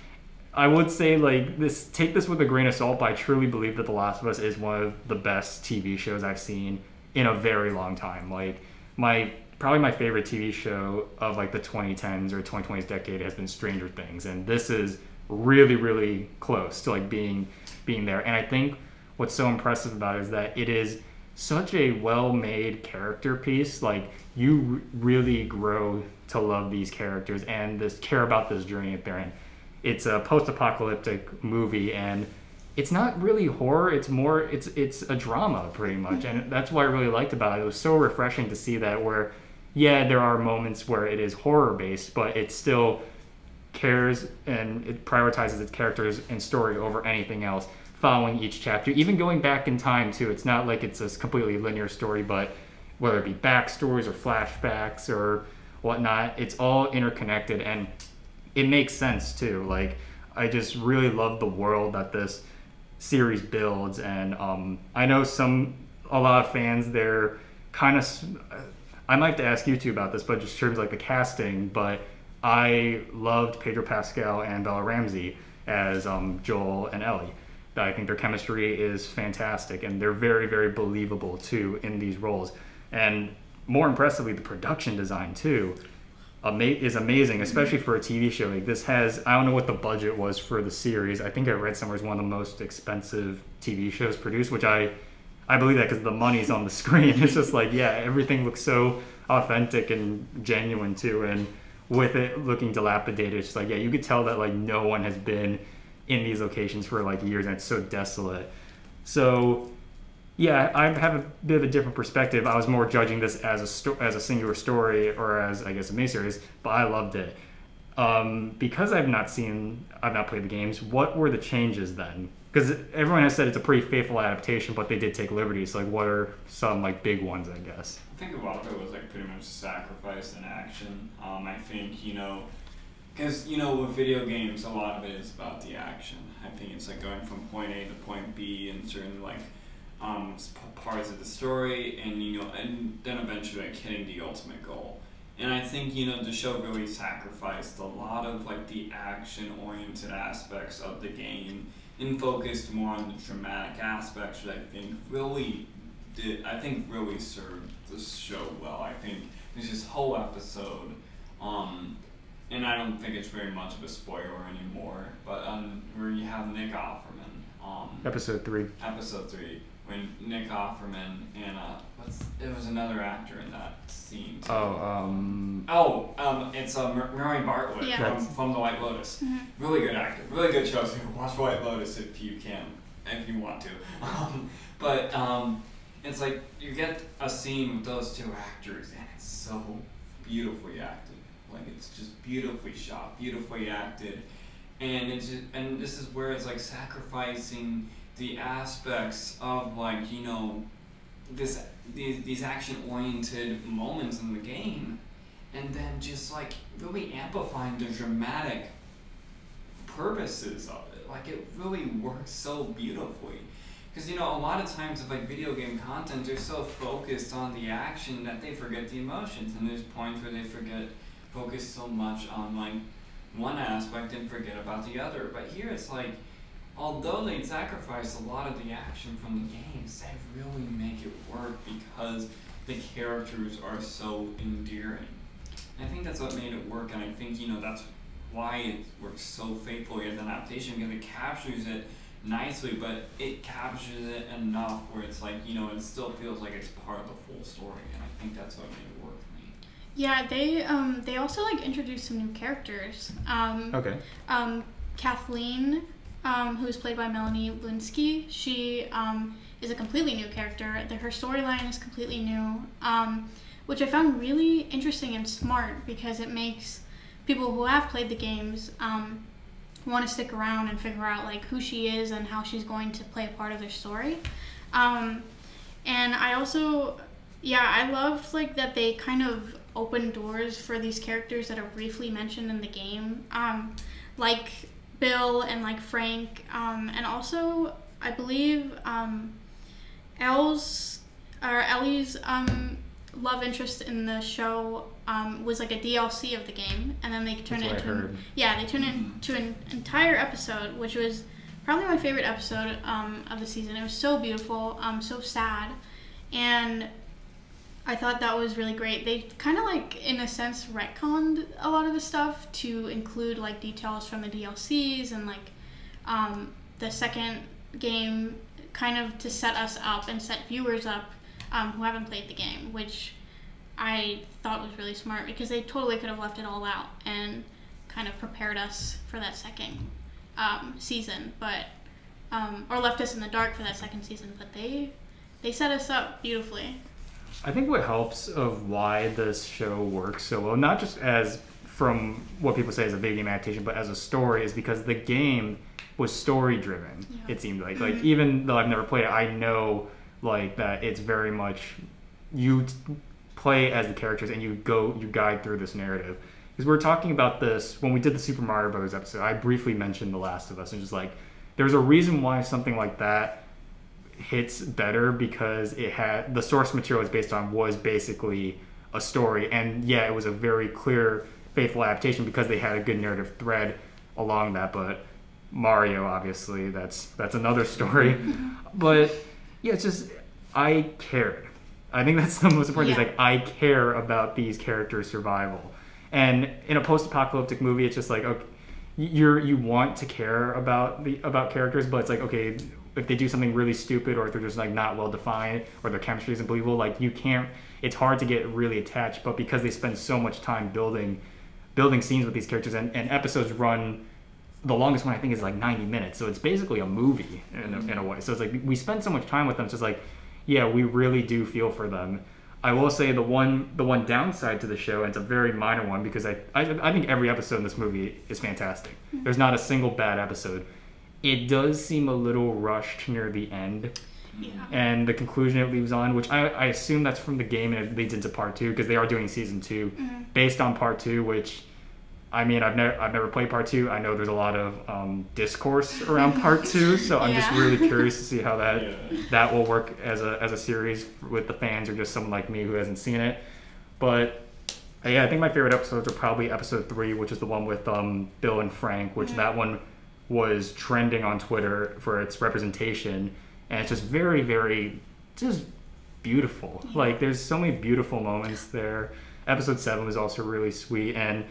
I would say like this. Take this with a grain of salt, but I truly believe that The Last of Us is one of the best TV shows I've seen in a very long time. Like my probably my favorite TV show of like the 2010s or 2020s decade has been Stranger Things, and this is really really close to like being being there. And I think what's so impressive about it is that it is such a well-made character piece. Like you really grow to love these characters and this care about this journey that they're in. It's a post-apocalyptic movie and it's not really horror it's more it's it's a drama pretty much and that's what i really liked about it it was so refreshing to see that where yeah there are moments where it is horror based but it's still cares and it prioritizes its characters and story over anything else following each chapter. Even going back in time too it's not like it's a completely linear story but whether it be backstories or flashbacks or whatnot it's all interconnected and it makes sense too. Like i just really love the world that this series builds and um, i know some a lot of fans they're kind of i might have to ask you too about this but just in terms of like the casting but i loved pedro pascal and bella ramsey as um, joel and ellie i think their chemistry is fantastic and they're very very believable too in these roles and more impressively the production design too is amazing, especially for a TV show. Like this has, I don't know what the budget was for the series. I think I read somewhere it's one of the most expensive TV shows produced, which I, I believe that because the money's on the screen. It's just like, yeah, everything looks so authentic and genuine too. And with it looking dilapidated, it's just like, yeah, you could tell that like no one has been in these locations for like years, and it's so desolate. So yeah, I have a bit of a different perspective. I was more judging this as a sto- as a singular story or as I guess a miniseries, but I loved it. Um, because I've not seen, I've not played the games. What were the changes then? Because everyone has said it's a pretty faithful adaptation, but they did take liberties. Like, what are some like big ones? I guess. I think a lot of it was like pretty much sacrifice and action. Um, I think you know, because you know with video games, a lot of it is about the action. I think it's like going from point A to point B and certain like um, parts of the story, and you know, and then eventually like hitting the ultimate goal. And I think you know the show really sacrificed a lot of like the action-oriented aspects of the game and focused more on the dramatic aspects, which I think really did. I think really served the show well. I think there's this whole episode, um, and I don't think it's very much of a spoiler anymore, but um, where you have Nick Offerman, um, Episode three. episode three, when Nick Offerman and uh, what's it was another actor in that scene. Too. Oh, um, Oh, um, it's uh, Mar- Murray Bartlett Yeah. from, from The White Lotus. Mhm. Really good actor. Really good show. So watch White Lotus if you can, if you want to. Um, but um, it's like you get a scene with those two actors, and it's so beautifully acted. Like it's just beautifully shot, beautifully acted, and it's just, and this is where it's like sacrificing the aspects of like you know this these, these action oriented moments in the game and then just like really amplifying the dramatic purposes of it. Like it really works so beautifully. Because you know a lot of times with like video game content they're so focused on the action that they forget the emotions and there's points where they forget focus so much on like one aspect and forget about the other. But here it's like although they sacrifice a lot of the action from the games, they really make it work because the characters are so endearing. And I think that's what made it work, and I think you know that's why it works so faithfully as an adaptation because it captures it nicely, but it captures it enough where it's like you know it still feels like it's part of the full story, and I think that's what made it work for me. Yeah, they um they also like introduced some new characters. Um, Okay. um, Kathleen, um, who's played by Melanie Lynskey, she um, is a completely new character. The, her storyline is completely new, um, which I found really interesting and smart because it makes people who have played the games um, want to stick around and figure out like who she is and how she's going to play a part of their story. Um, and I also, yeah, I loved like that they kind of open doors for these characters that are briefly mentioned in the game, um, like Bill and like Frank, um, and also I believe um, Elle's or Ellie's um, love interest in the show um, was like a DLC of the game, and then they turned That's it into heard. yeah they turned it into an entire episode, which was probably my favorite episode um, of the season. It was so beautiful, um, so sad, and I thought that was really great. They kind of like, in a sense, retconned a lot of the stuff to include like details from the DLCs and like um, the second game, kind of to set us up and set viewers up um, who haven't played the game, which I thought was really smart because they totally could have left it all out and kind of prepared us for that second um, season, but um, or left us in the dark for that second season. But they they set us up beautifully. I think what helps of why this show works so well, not just as from what people say as a video game adaptation, but as a story, is because the game was story driven. Yeah. It seemed like, like mm-hmm. even though I've never played it, I know like that it's very much you t- play as the characters and you go you guide through this narrative. Because we were talking about this when we did the Super Mario Brothers episode. I briefly mentioned The Last of Us and just like there's a reason why something like that hits better because it had the source material it's based on was basically a story. And yeah it was a very clear faithful adaptation because they had a good narrative thread along that. But mario obviously that's that's another story. But yeah it's just i cared i think that's the most important thing Yeah. is like i care about these characters survival. And in a post-apocalyptic movie it's just like okay you're you want to care about the about characters, but it's like okay, if they do something really stupid or if they're just like not well defined or their chemistry isn't believable, like you can't. It's hard to get really attached, but because they spend so much time building building scenes with these characters and, and episodes run the longest one I think is like 90 minutes, so it's basically a movie in a, in a way. So it's like we spend so much time with them. It's just like, yeah, we really do feel for them. I will say the one the one downside to the show, and it's a very minor one because I I, I think every episode in this movie is fantastic. Mm-hmm. There's not a single bad episode. It does seem a little rushed near the end Yeah. and the conclusion it leaves on, which I, I assume that's from the game and it leads into part two because they are doing season 2 based on part two, which I mean I've never I've never played part two. I know there's a lot of um, discourse around part two, so I'm just really curious to see how that Yeah. that will work as a as a series with the fans or just someone like me who hasn't seen it. But yeah, I think my favorite episodes are probably episode three, which is the one with um, Bill and Frank, which that one was trending on Twitter for its representation, and it's just very, very, just beautiful. Like there's so many beautiful moments there. Episode seven was also really sweet, and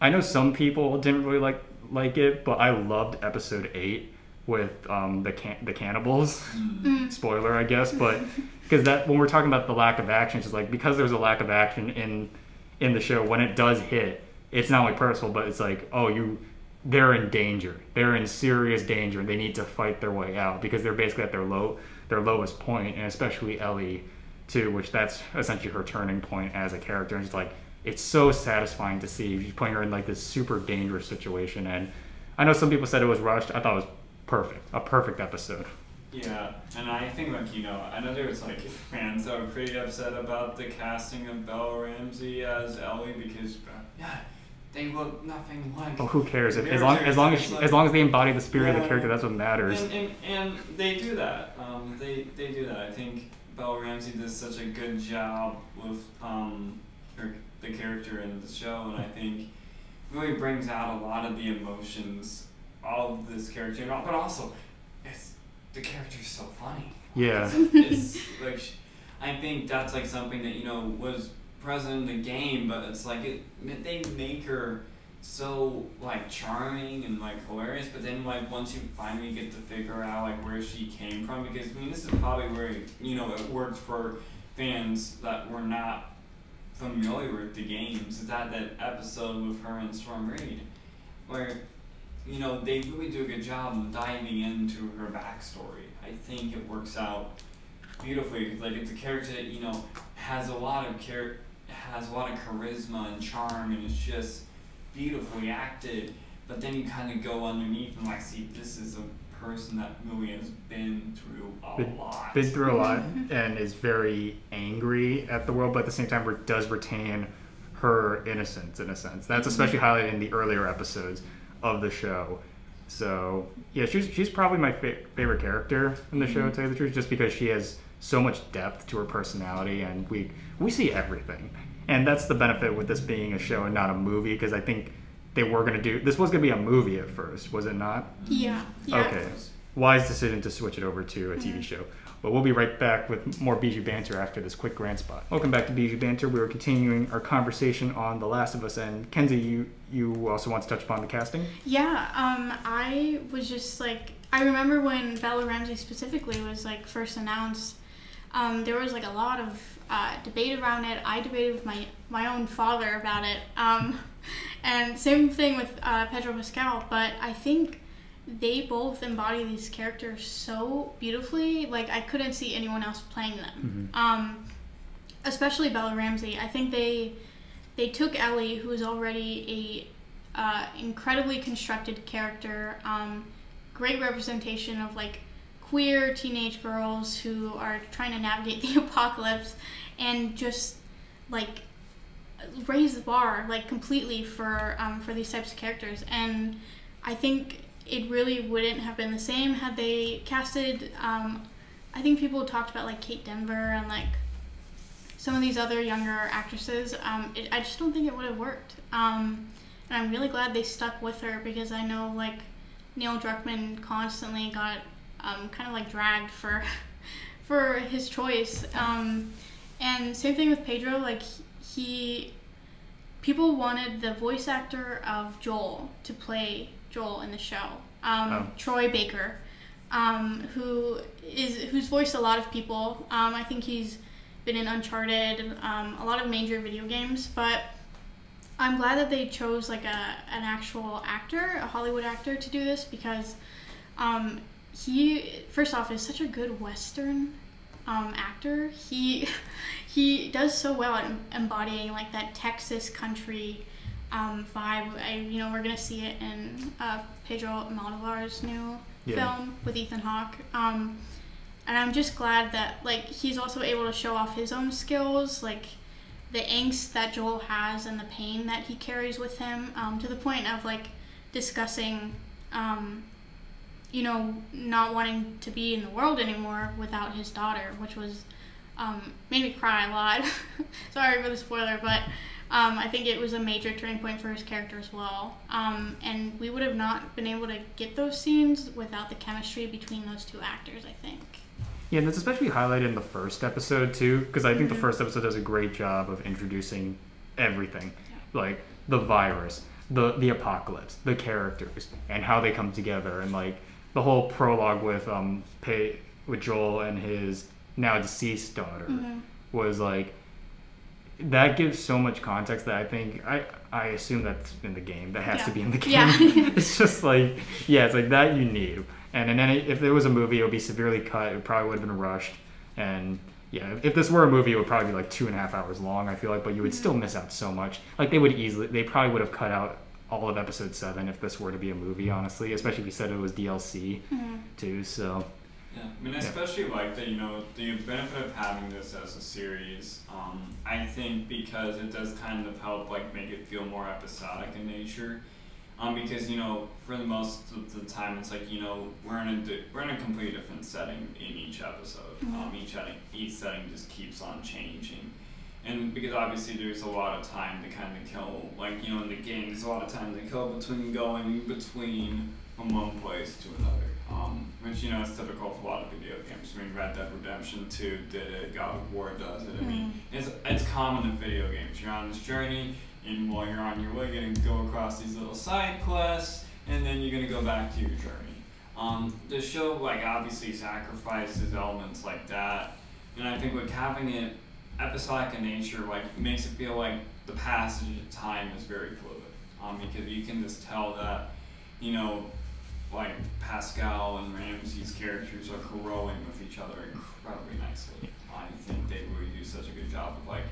I know some people didn't really like like it, but I loved episode eight with um, the can- the cannibals. Spoiler, I guess, but because that when we're talking about the lack of action, it's just like because there's a lack of action in in the show when it does hit, it's not only personal, but it's like oh you they're in danger, they're in serious danger, they need to fight their way out because they're basically at their low their lowest point, and especially Ellie too, which that's essentially her turning point as a character, and it's like it's so satisfying to see. She's putting her in like this super dangerous situation, and I know some people said it was rushed. I thought it was perfect, a perfect episode. Yeah, and I think like you know, I know there's like fans that are pretty upset about the casting of Bella Ramsey as Ellie because uh, yeah, they look nothing like. Oh, who cares? As long as long as like- as long as they embody the spirit of the character, that's what matters. And, and, and they do that. Um, they they do that. I think Bella Ramsey does such a good job with um, her, the character in the show, and I think really brings out a lot of the emotions of this character, but also it's the character's so funny. Yeah. It's like I think that's like something that you know was present in the game, but it's like it they make her so like charming and like hilarious. But then like once you finally get to figure out like where she came from, because I mean this is probably where you know it worked for fans that were not familiar with the games. Is that that episode with her and Storm Reid, where you know they really do a good job of diving into her backstory. I think it works out beautifully. Like it's a character that you know has a lot of char- has a lot of charisma and charm, and it's just beautifully acted. But then you kind of go underneath and like see this is a person that really has been through a Been- lot. been through a lot mm-hmm. and is very angry at the world, but at the same time re- does retain her innocence in a sense. That's mm-hmm. especially highlighted in the earlier episodes of the show. So yeah, she's she's probably my fa- favorite character in the show, mm-hmm. to tell you the truth, just because she has so much depth to her personality, and we we see everything, and that's the benefit with this being a show and not a movie, because I think they were gonna do this was gonna be a movie at first, was it not? Yeah. Yeah. Okay. Wise decision to switch it over to a TV show. But we'll be right back with more Bijou Banter after this quick grand spot. Welcome back to Bijou Banter. We are continuing our conversation on The Last of Us. And Kenzie, you, you also want to touch upon the casting? Yeah, um, I was just like, I remember when Bella Ramsey specifically was like first announced. Um, there was like a lot of uh, debate around it. I debated with my my own father about it, um, and same thing with uh, Pedro Pascal. But I think they both embody these characters so beautifully. Like I couldn't see anyone else playing them. Um, especially Bella Ramsey. I think they they took Ellie, who is already a uh, incredibly constructed character, um, great representation of like queer teenage girls who are trying to navigate the apocalypse, and just like raise the bar like completely for um, for these types of characters. And I think it really wouldn't have been the same had they casted. Um, I think people talked about like Kate Denver and like some of these other younger actresses, um, it, I just don't think it would have worked. Um, and I'm really glad they stuck with her because I know like Neil Druckmann constantly got um, kind of like dragged for for his choice. Um, and same thing with Pedro. Like he, people wanted the voice actor of Joel to play Joel in the show. Um, Oh. Troy Baker, um, who is who's voiced a lot of people. Um, I think he's been in Uncharted, um, a lot of major video games, but I'm glad that they chose like a an actual actor, a Hollywood actor, to do this because um, he first off is such a good Western um, actor. He he does so well at embodying like that Texas country um, vibe. I, you know, we're gonna see it in uh, Pedro Almodovar's new Yeah. film with Ethan Hawke. Um, and I'm just glad that like he's also able to show off his own skills, like the angst that Joel has and the pain that he carries with him, um, to the point of like discussing, um, you know, not wanting to be in the world anymore without his daughter, which was um, made me cry a lot. Sorry for the spoiler, but um, I think it was a major turning point for his character as well. Um, and we would have not been able to get those scenes without the chemistry between those two actors, I think. Yeah, and that's especially highlighted in the first episode too, because I think Mm-hmm. the first episode does a great job of introducing everything, like the virus, the the apocalypse, the characters, and how they come together, and like the whole prologue with um Pay, with Joel and his now deceased daughter Mhm. was like that gives so much context that I think I I assume that's in the game. That has to be in the game. Yeah. it's just like yeah, it's like that you need. And and then if there was a movie, it would be severely cut. It probably would have been rushed. And yeah, if this were a movie, it would probably be like two and a half hours long. I feel like, but you would still miss out so much. Like they would easily, they probably would have cut out all of episode seven if this were to be a movie. Honestly, especially if you said it was DLC Mhm. too. So Yeah, I mean, I especially like that. You know, the benefit of having this as a series. Um, I think because it does kind of help like make it feel more episodic in nature. Um, because you know, for the most of the time, it's like you know we're in a di- we're in a completely different setting in each episode. Um, each setting each setting just keeps on changing, and because obviously there's a lot of time to kind of kill. Like you know, in the game, there's a lot of time to kill between going between from one place to another. Um, which you know is typical for a lot of video games. I mean, Red Dead Redemption Two did it. God of War does it. I mean, it's it's common in video games. You're on this journey, and while you're on your way, you're gonna go across these little side quests, and then you're gonna go back to your journey. Um, the show like obviously sacrifices elements like that, and I think like having it episodic in nature like makes it feel like the passage of time is very fluid. Um, because you can just tell that, you know, like Pascal and Ramsey's characters are growing with each other incredibly nicely. I think they really do such a good job of like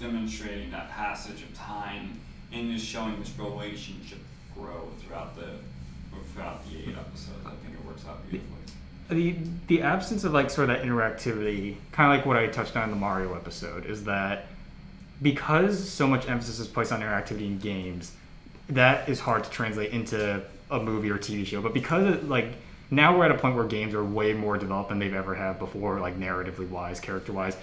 demonstrating that passage of time and just showing this relationship grow throughout the throughout the eight episodes. I think it works out beautifully. The the absence of like sort of that interactivity, kind of like what I touched on in the Mario episode, is that because so much emphasis is placed on interactivity in games, that is hard to translate into a movie or TV show. But because it, like now we're at a point where games are way more developed than they've ever had before, like narratively wise, character wise,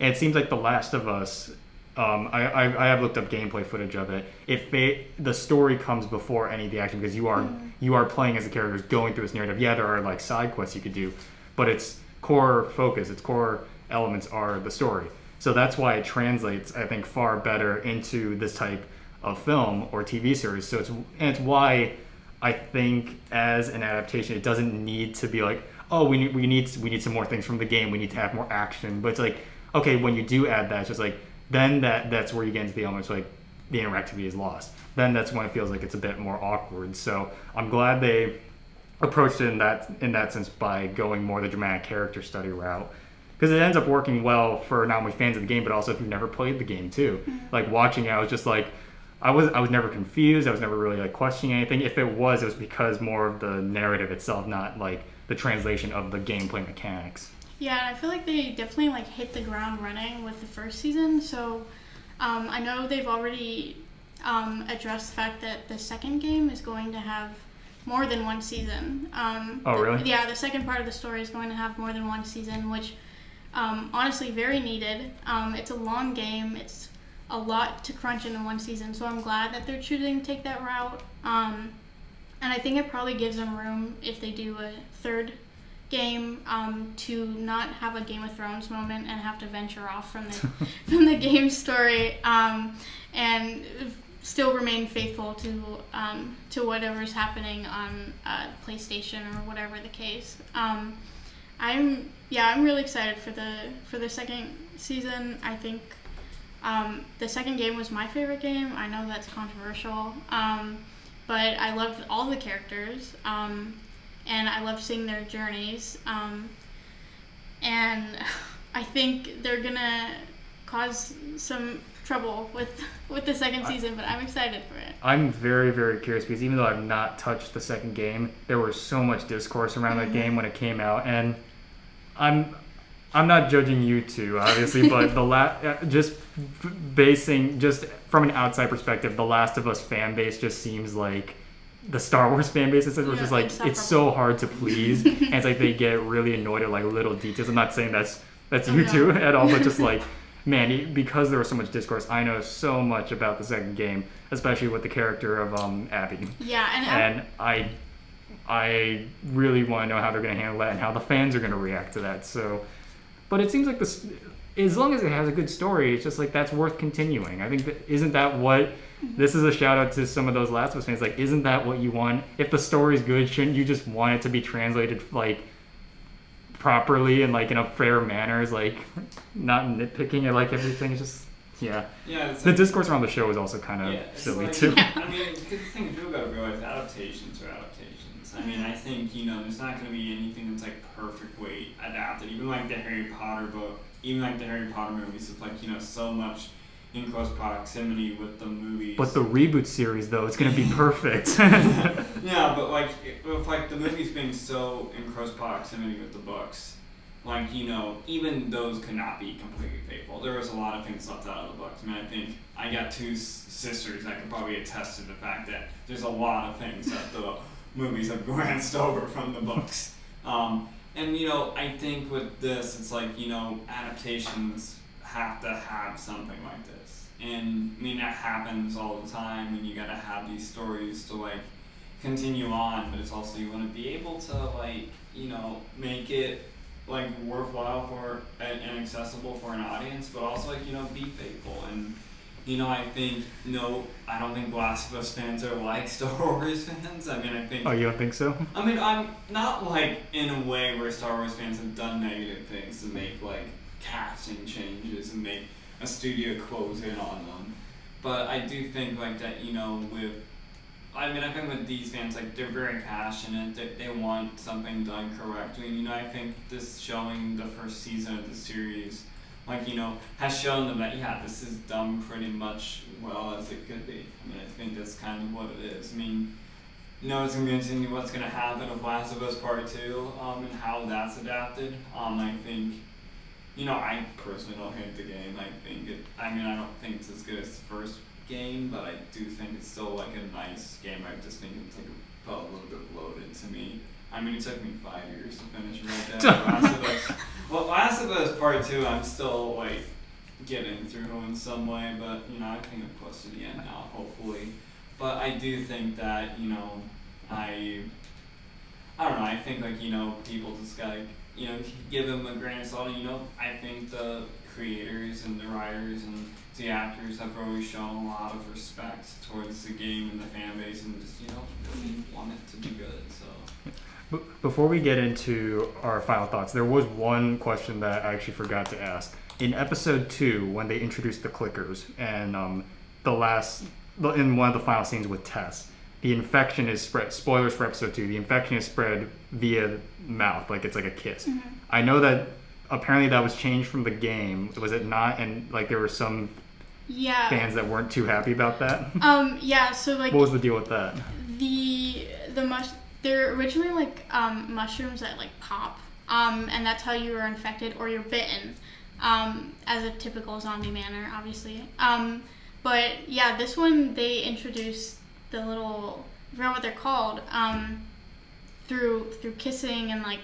and it seems like The Last of Us. Um, I, I, I have looked up gameplay footage of it. If it, the story comes before any of the action, because you are you are playing as the characters going through this narrative. Yeah, there are like side quests you could do, but its core focus, its core elements are the story. So that's why it translates, I think, far better into this type of film or TV series. So it's and it's why I think as an adaptation, it doesn't need to be like, oh, we need we need we need some more things from the game. We need to have more action. But it's like, okay, when you do add that, it's just like then that that's where you get into the elements like the interactivity is lost. Then that's when it feels like it's a bit more awkward. So I'm glad they approached it in that in that sense by going more the dramatic character study route because it ends up working well for not only fans of the game but also if you've never played the game too. Mm-hmm. Like watching it, I was just like, I was I was never confused. I was never really like questioning anything. If it was, it was because more of the narrative itself, not like the translation of the gameplay mechanics. Yeah, I feel like they definitely like hit the ground running with the first season. So um, I know they've already um, addressed the fact that the second game is going to have more than one season. Um, Oh, the- really? yeah, the second part of the story is going to have more than one season, which um, honestly very needed. Um, it's a long game. It's a lot to crunch into one season, so I'm glad that they're choosing to take that route. Um, and I think it probably gives them room if they do a third game um, to not have a Game of Thrones moment and have to venture off from the from the game story um, and still remain faithful to um, to whatever's happening on uh, PlayStation or whatever the case. Um, I'm yeah, I'm really excited for the for the second season. I think um, the second game was my favorite game. I know that's controversial, um, but I loved all the characters, and I love seeing their journeys. Um, and I think they're gonna cause some trouble with with the second season, but I'm excited for it. I'm very, very curious because even though I've not touched the second game, there was so much discourse around that game when it came out, and I'm I'm not judging you two, obviously, but the la- uh, just basing just from an outside perspective, the Last of Us fan base just seems like the Star Wars fan base. It's Yeah, just like it's so hard to please, and it's like they get really annoyed at like little details. I'm not saying that's that's you no. two at all, but just like man, because there was so much discourse, I know so much about the second game, especially with the character of um, Abby, Yeah, and, I- and I I really want to know how they're going to handle that and how the fans are going to react to that. So, but it seems like this, as long as it has a good story, it's just like that's worth continuing. I think that isn't that what. This is a shout out to some of those Last of Us fans. Like, isn't that what you want? If the story's good, shouldn't you just want it to be translated like properly and like in a fair manner? Is like not nitpicking it like everything. It's just yeah. Yeah, The like, discourse around the show is also kind of yeah, silly like- too. I mean, the thing is, you gotta realize adaptations are adaptations. I mean, I think you know, there's not going to be anything that's like perfectly adapted. Even like the Harry Potter book, even like the Harry Potter movies, it's like you know so much in close proximity with the movies. But the reboot series, though, it's gonna be perfect. yeah, but like with like the movies being so in close proximity with the books, like you know, even those could not be completely faithful. There was a lot of things left out of the books. I mean, I think I got two sisters that could probably attest to the fact that there's a lot of things that the movies have glanced over from the books. Um, and you know, I think with this, it's like you know, adaptations have to have something like this. And I mean, that happens all the time, and you gotta have these stories to like continue on. But it's also you want to be able to like you know make it like worthwhile for and, and accessible for an audience, but also like you know be faithful and you know I think no I don't think Last of Us fans are like Star Wars fans. I mean I think oh, you don't think so? I mean I'm not like in a way where Star Wars fans have done negative things to make like casting changes and make a studio close in on them. But I do think like that you know with I mean, I think with these fans, like they're very passionate. They, they want something done correctly. And, you know, I think this showing the first season of the series, like you know, has shown them that yeah, this is done pretty much well as it could be. I mean, I think that's kind of what it is. I mean, you know, it's gonna be interesting what's gonna happen with Last of Us Part Two, um, and how that's adapted. Um, I think. You know, I personally don't hate the game. I think it. I mean, I don't think it's as good as the first game, but I do think it's still like a nice game. I just think it's like felt a little bit bloated to me. I mean, it took me five years to finish Red Dead. Last of Us. Well, Last of Us Part Two, I'm still like getting through in some way, but you know, I think I'm close to the end now, hopefully. But I do think that you know, I. I don't know. I think like you know, people just gotta you know give them a grain of salt. You know, I think the creators and the writers and the actors have always shown a lot of respect towards the game and the fan base, and just you know really want it to be good. So. Before we get into our final thoughts, there was one question that I actually forgot to ask. In episode two, when they introduced the clickers and um, the last, in one of the final scenes with Tess, the infection is spread. Spoilers for episode two. The infection is spread via mouth, like it's like a kiss. I know that apparently that was changed from the game. Was it not? And like there were some Yeah. fans that weren't too happy about that. Um. Yeah. So like what was the deal with that? the the mush they're originally like um, mushrooms that like pop um, and that's how you are infected or you're bitten um, as a typical zombie manner obviously um, but yeah this one they introduced the little I forgot what they're called um, through through kissing and like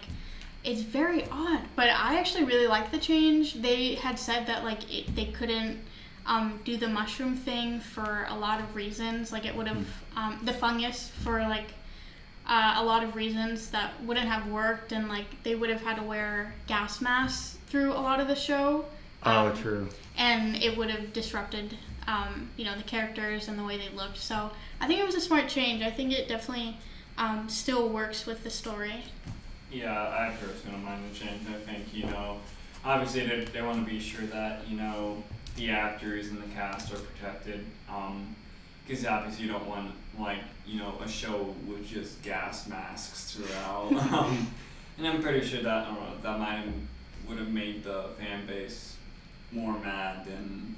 it's very odd but i actually really like the change. They had said that like it, they couldn't um, do the mushroom thing for a lot of reasons. Like it would have um, the fungus for like uh, a lot of reasons that wouldn't have worked and like they would have had to wear gas masks through a lot of the show. Oh, Um, true. and it would have disrupted um, you know the characters and the way they looked. So i think it was a smart change i think it definitely um, still works with the story Yeah, I personally don't mind the change. I think, you know, obviously they, they want to be sure that, you know, the actors and the cast are protected. Because obviously you don't want, like, you know, a show with just gas masks throughout. um, and I'm pretty sure that, I don't know, that might have, would have made the fan base more mad than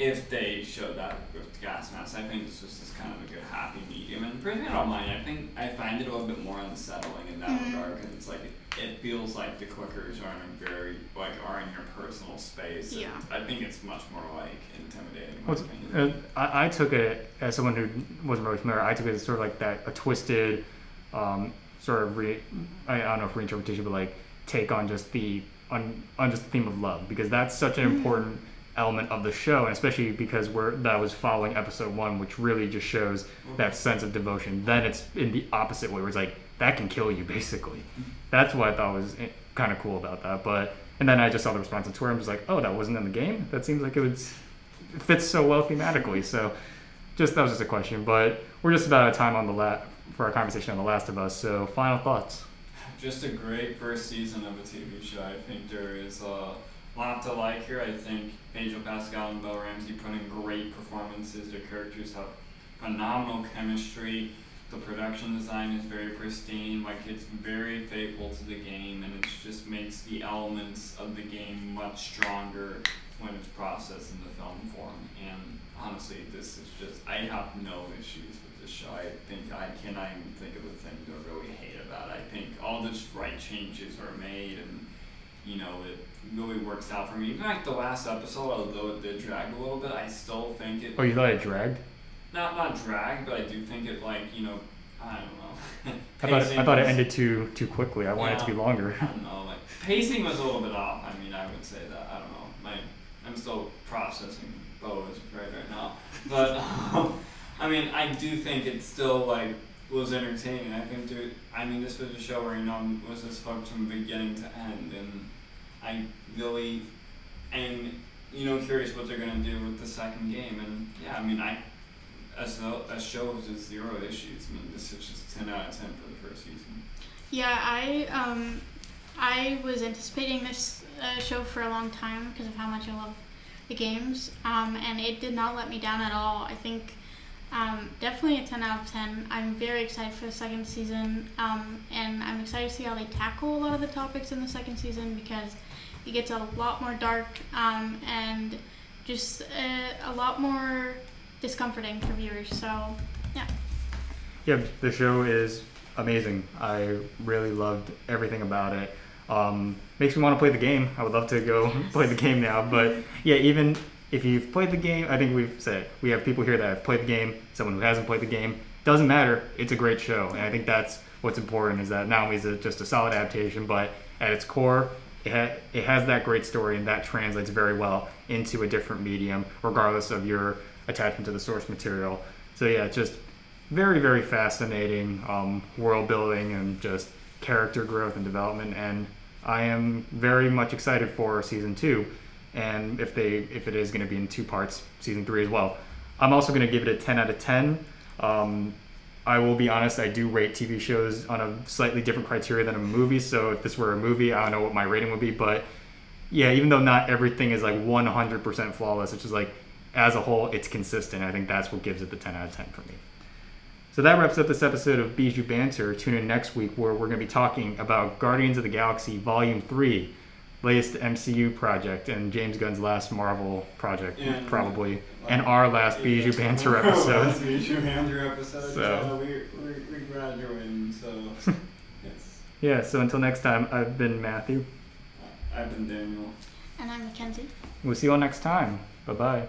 if they showed that with gas masks. I think this was just kind of a good happy medium. And personally, I don't mind. I think I find it a little bit more unsettling in that Mhm. regard because it's like it, it feels like the clickers are in a very like are in your personal space. and Yeah. I think it's much more like intimidating. In my What's, opinion. uh, I, I took it as someone who wasn't really familiar. I took it as sort of like that a twisted, um, sort of re, I, I don't know if reinterpretation, but like take on just the on, on just the theme of love because that's such an Mhm. important element of the show, and especially because we're that was following episode one, which really just shows mm-hmm. that sense of devotion. Then it's in the opposite way, where it's like that can kill you basically. That's what I thought was eh, kind of cool about that. But and then I just saw the response on Twitter. and was like, oh, that wasn't in the game. That seems like it was it fits so well thematically. So just that was just a question. But we're just about out of time on the la- for our conversation on The Last of Us. So final thoughts. Just a great first season of a TV show. I think there is a lot to like here. I think Pedro Pascal and Bella Ramsey put in great performances. Their characters have phenomenal chemistry. the production design is very pristine, like it's very faithful to the game, and it just makes the elements of the game much stronger when it's processed in the film form. And honestly, this is just I have no issues with this show. I think I cannot even think of a thing to really hate about it. I think all the right changes are made, and you know it really works out for me. Even like the last episode, although it did drag a little bit, I still think it Oh, you thought it dragged? not not drag, but I do think it like you know I don't know. I thought, Pacing I thought it ended too too quickly. I wanted it to be longer. I don't know, like pacing was a little bit off. I mean, I would say that. I don't know. My I'm still processing Boas right right now, but um, I mean, I do think it still like was entertaining. I think dude, I mean, this was a show where you know was just hooked from beginning to end, and I really am you know curious what they're gonna do with the second game. And yeah, I mean, I as the as shows is zero issues. I mean, this is just ten out of ten for the first season. Yeah, I um, I was anticipating this uh, show for a long time because of how much I love the games, um, and it did not let me down at all. I think um, definitely a 10 out of 10. I'm very excited for the second season, um, and I'm excited to see how they tackle a lot of the topics in the second season because it gets a lot more dark um, and just uh, a lot more discomforting for viewers. So, yeah. Yeah, the show is amazing. I really loved everything about it. Um, makes me want to play the game. I would love to go play the game now. But yeah, even if you've played the game, I think we've said it. we have people here that have played the game. Someone who hasn't played the game doesn't matter. It's a great show, and I think that's what's important. Is that not only is it just a solid adaptation, but at its core, it, ha- it has that great story, and that translates very well into a different medium, regardless of your attachment to the source material. So yeah, it's just very very fascinating um, world building and just character growth and development. And i am very much excited for season two and if they if it is going to be in two parts season three as well. I'm also going to give it a 10 out of 10 um, i will be honest i do rate tv shows on a slightly different criteria than a movie so if this were a movie i don't know what my rating would be but yeah even though not everything is like 100% flawless it's just like as a whole it's consistent i think that's what gives it the 10 out of 10 for me so that wraps up this episode of Bijou Banter. Tune in next week where we're going to be talking about Guardians of the Galaxy Volume 3, latest MCU project, and James Gunn's last Marvel project, And- probably, and our last Bijou Banter Last episode. Bijou Banter episode. So- So we we we graduating. So yes, Yeah, so until next time, I've been Matthew. I've been Daniel. And I'm Mykenzie. We'll see you all next time. Bye bye.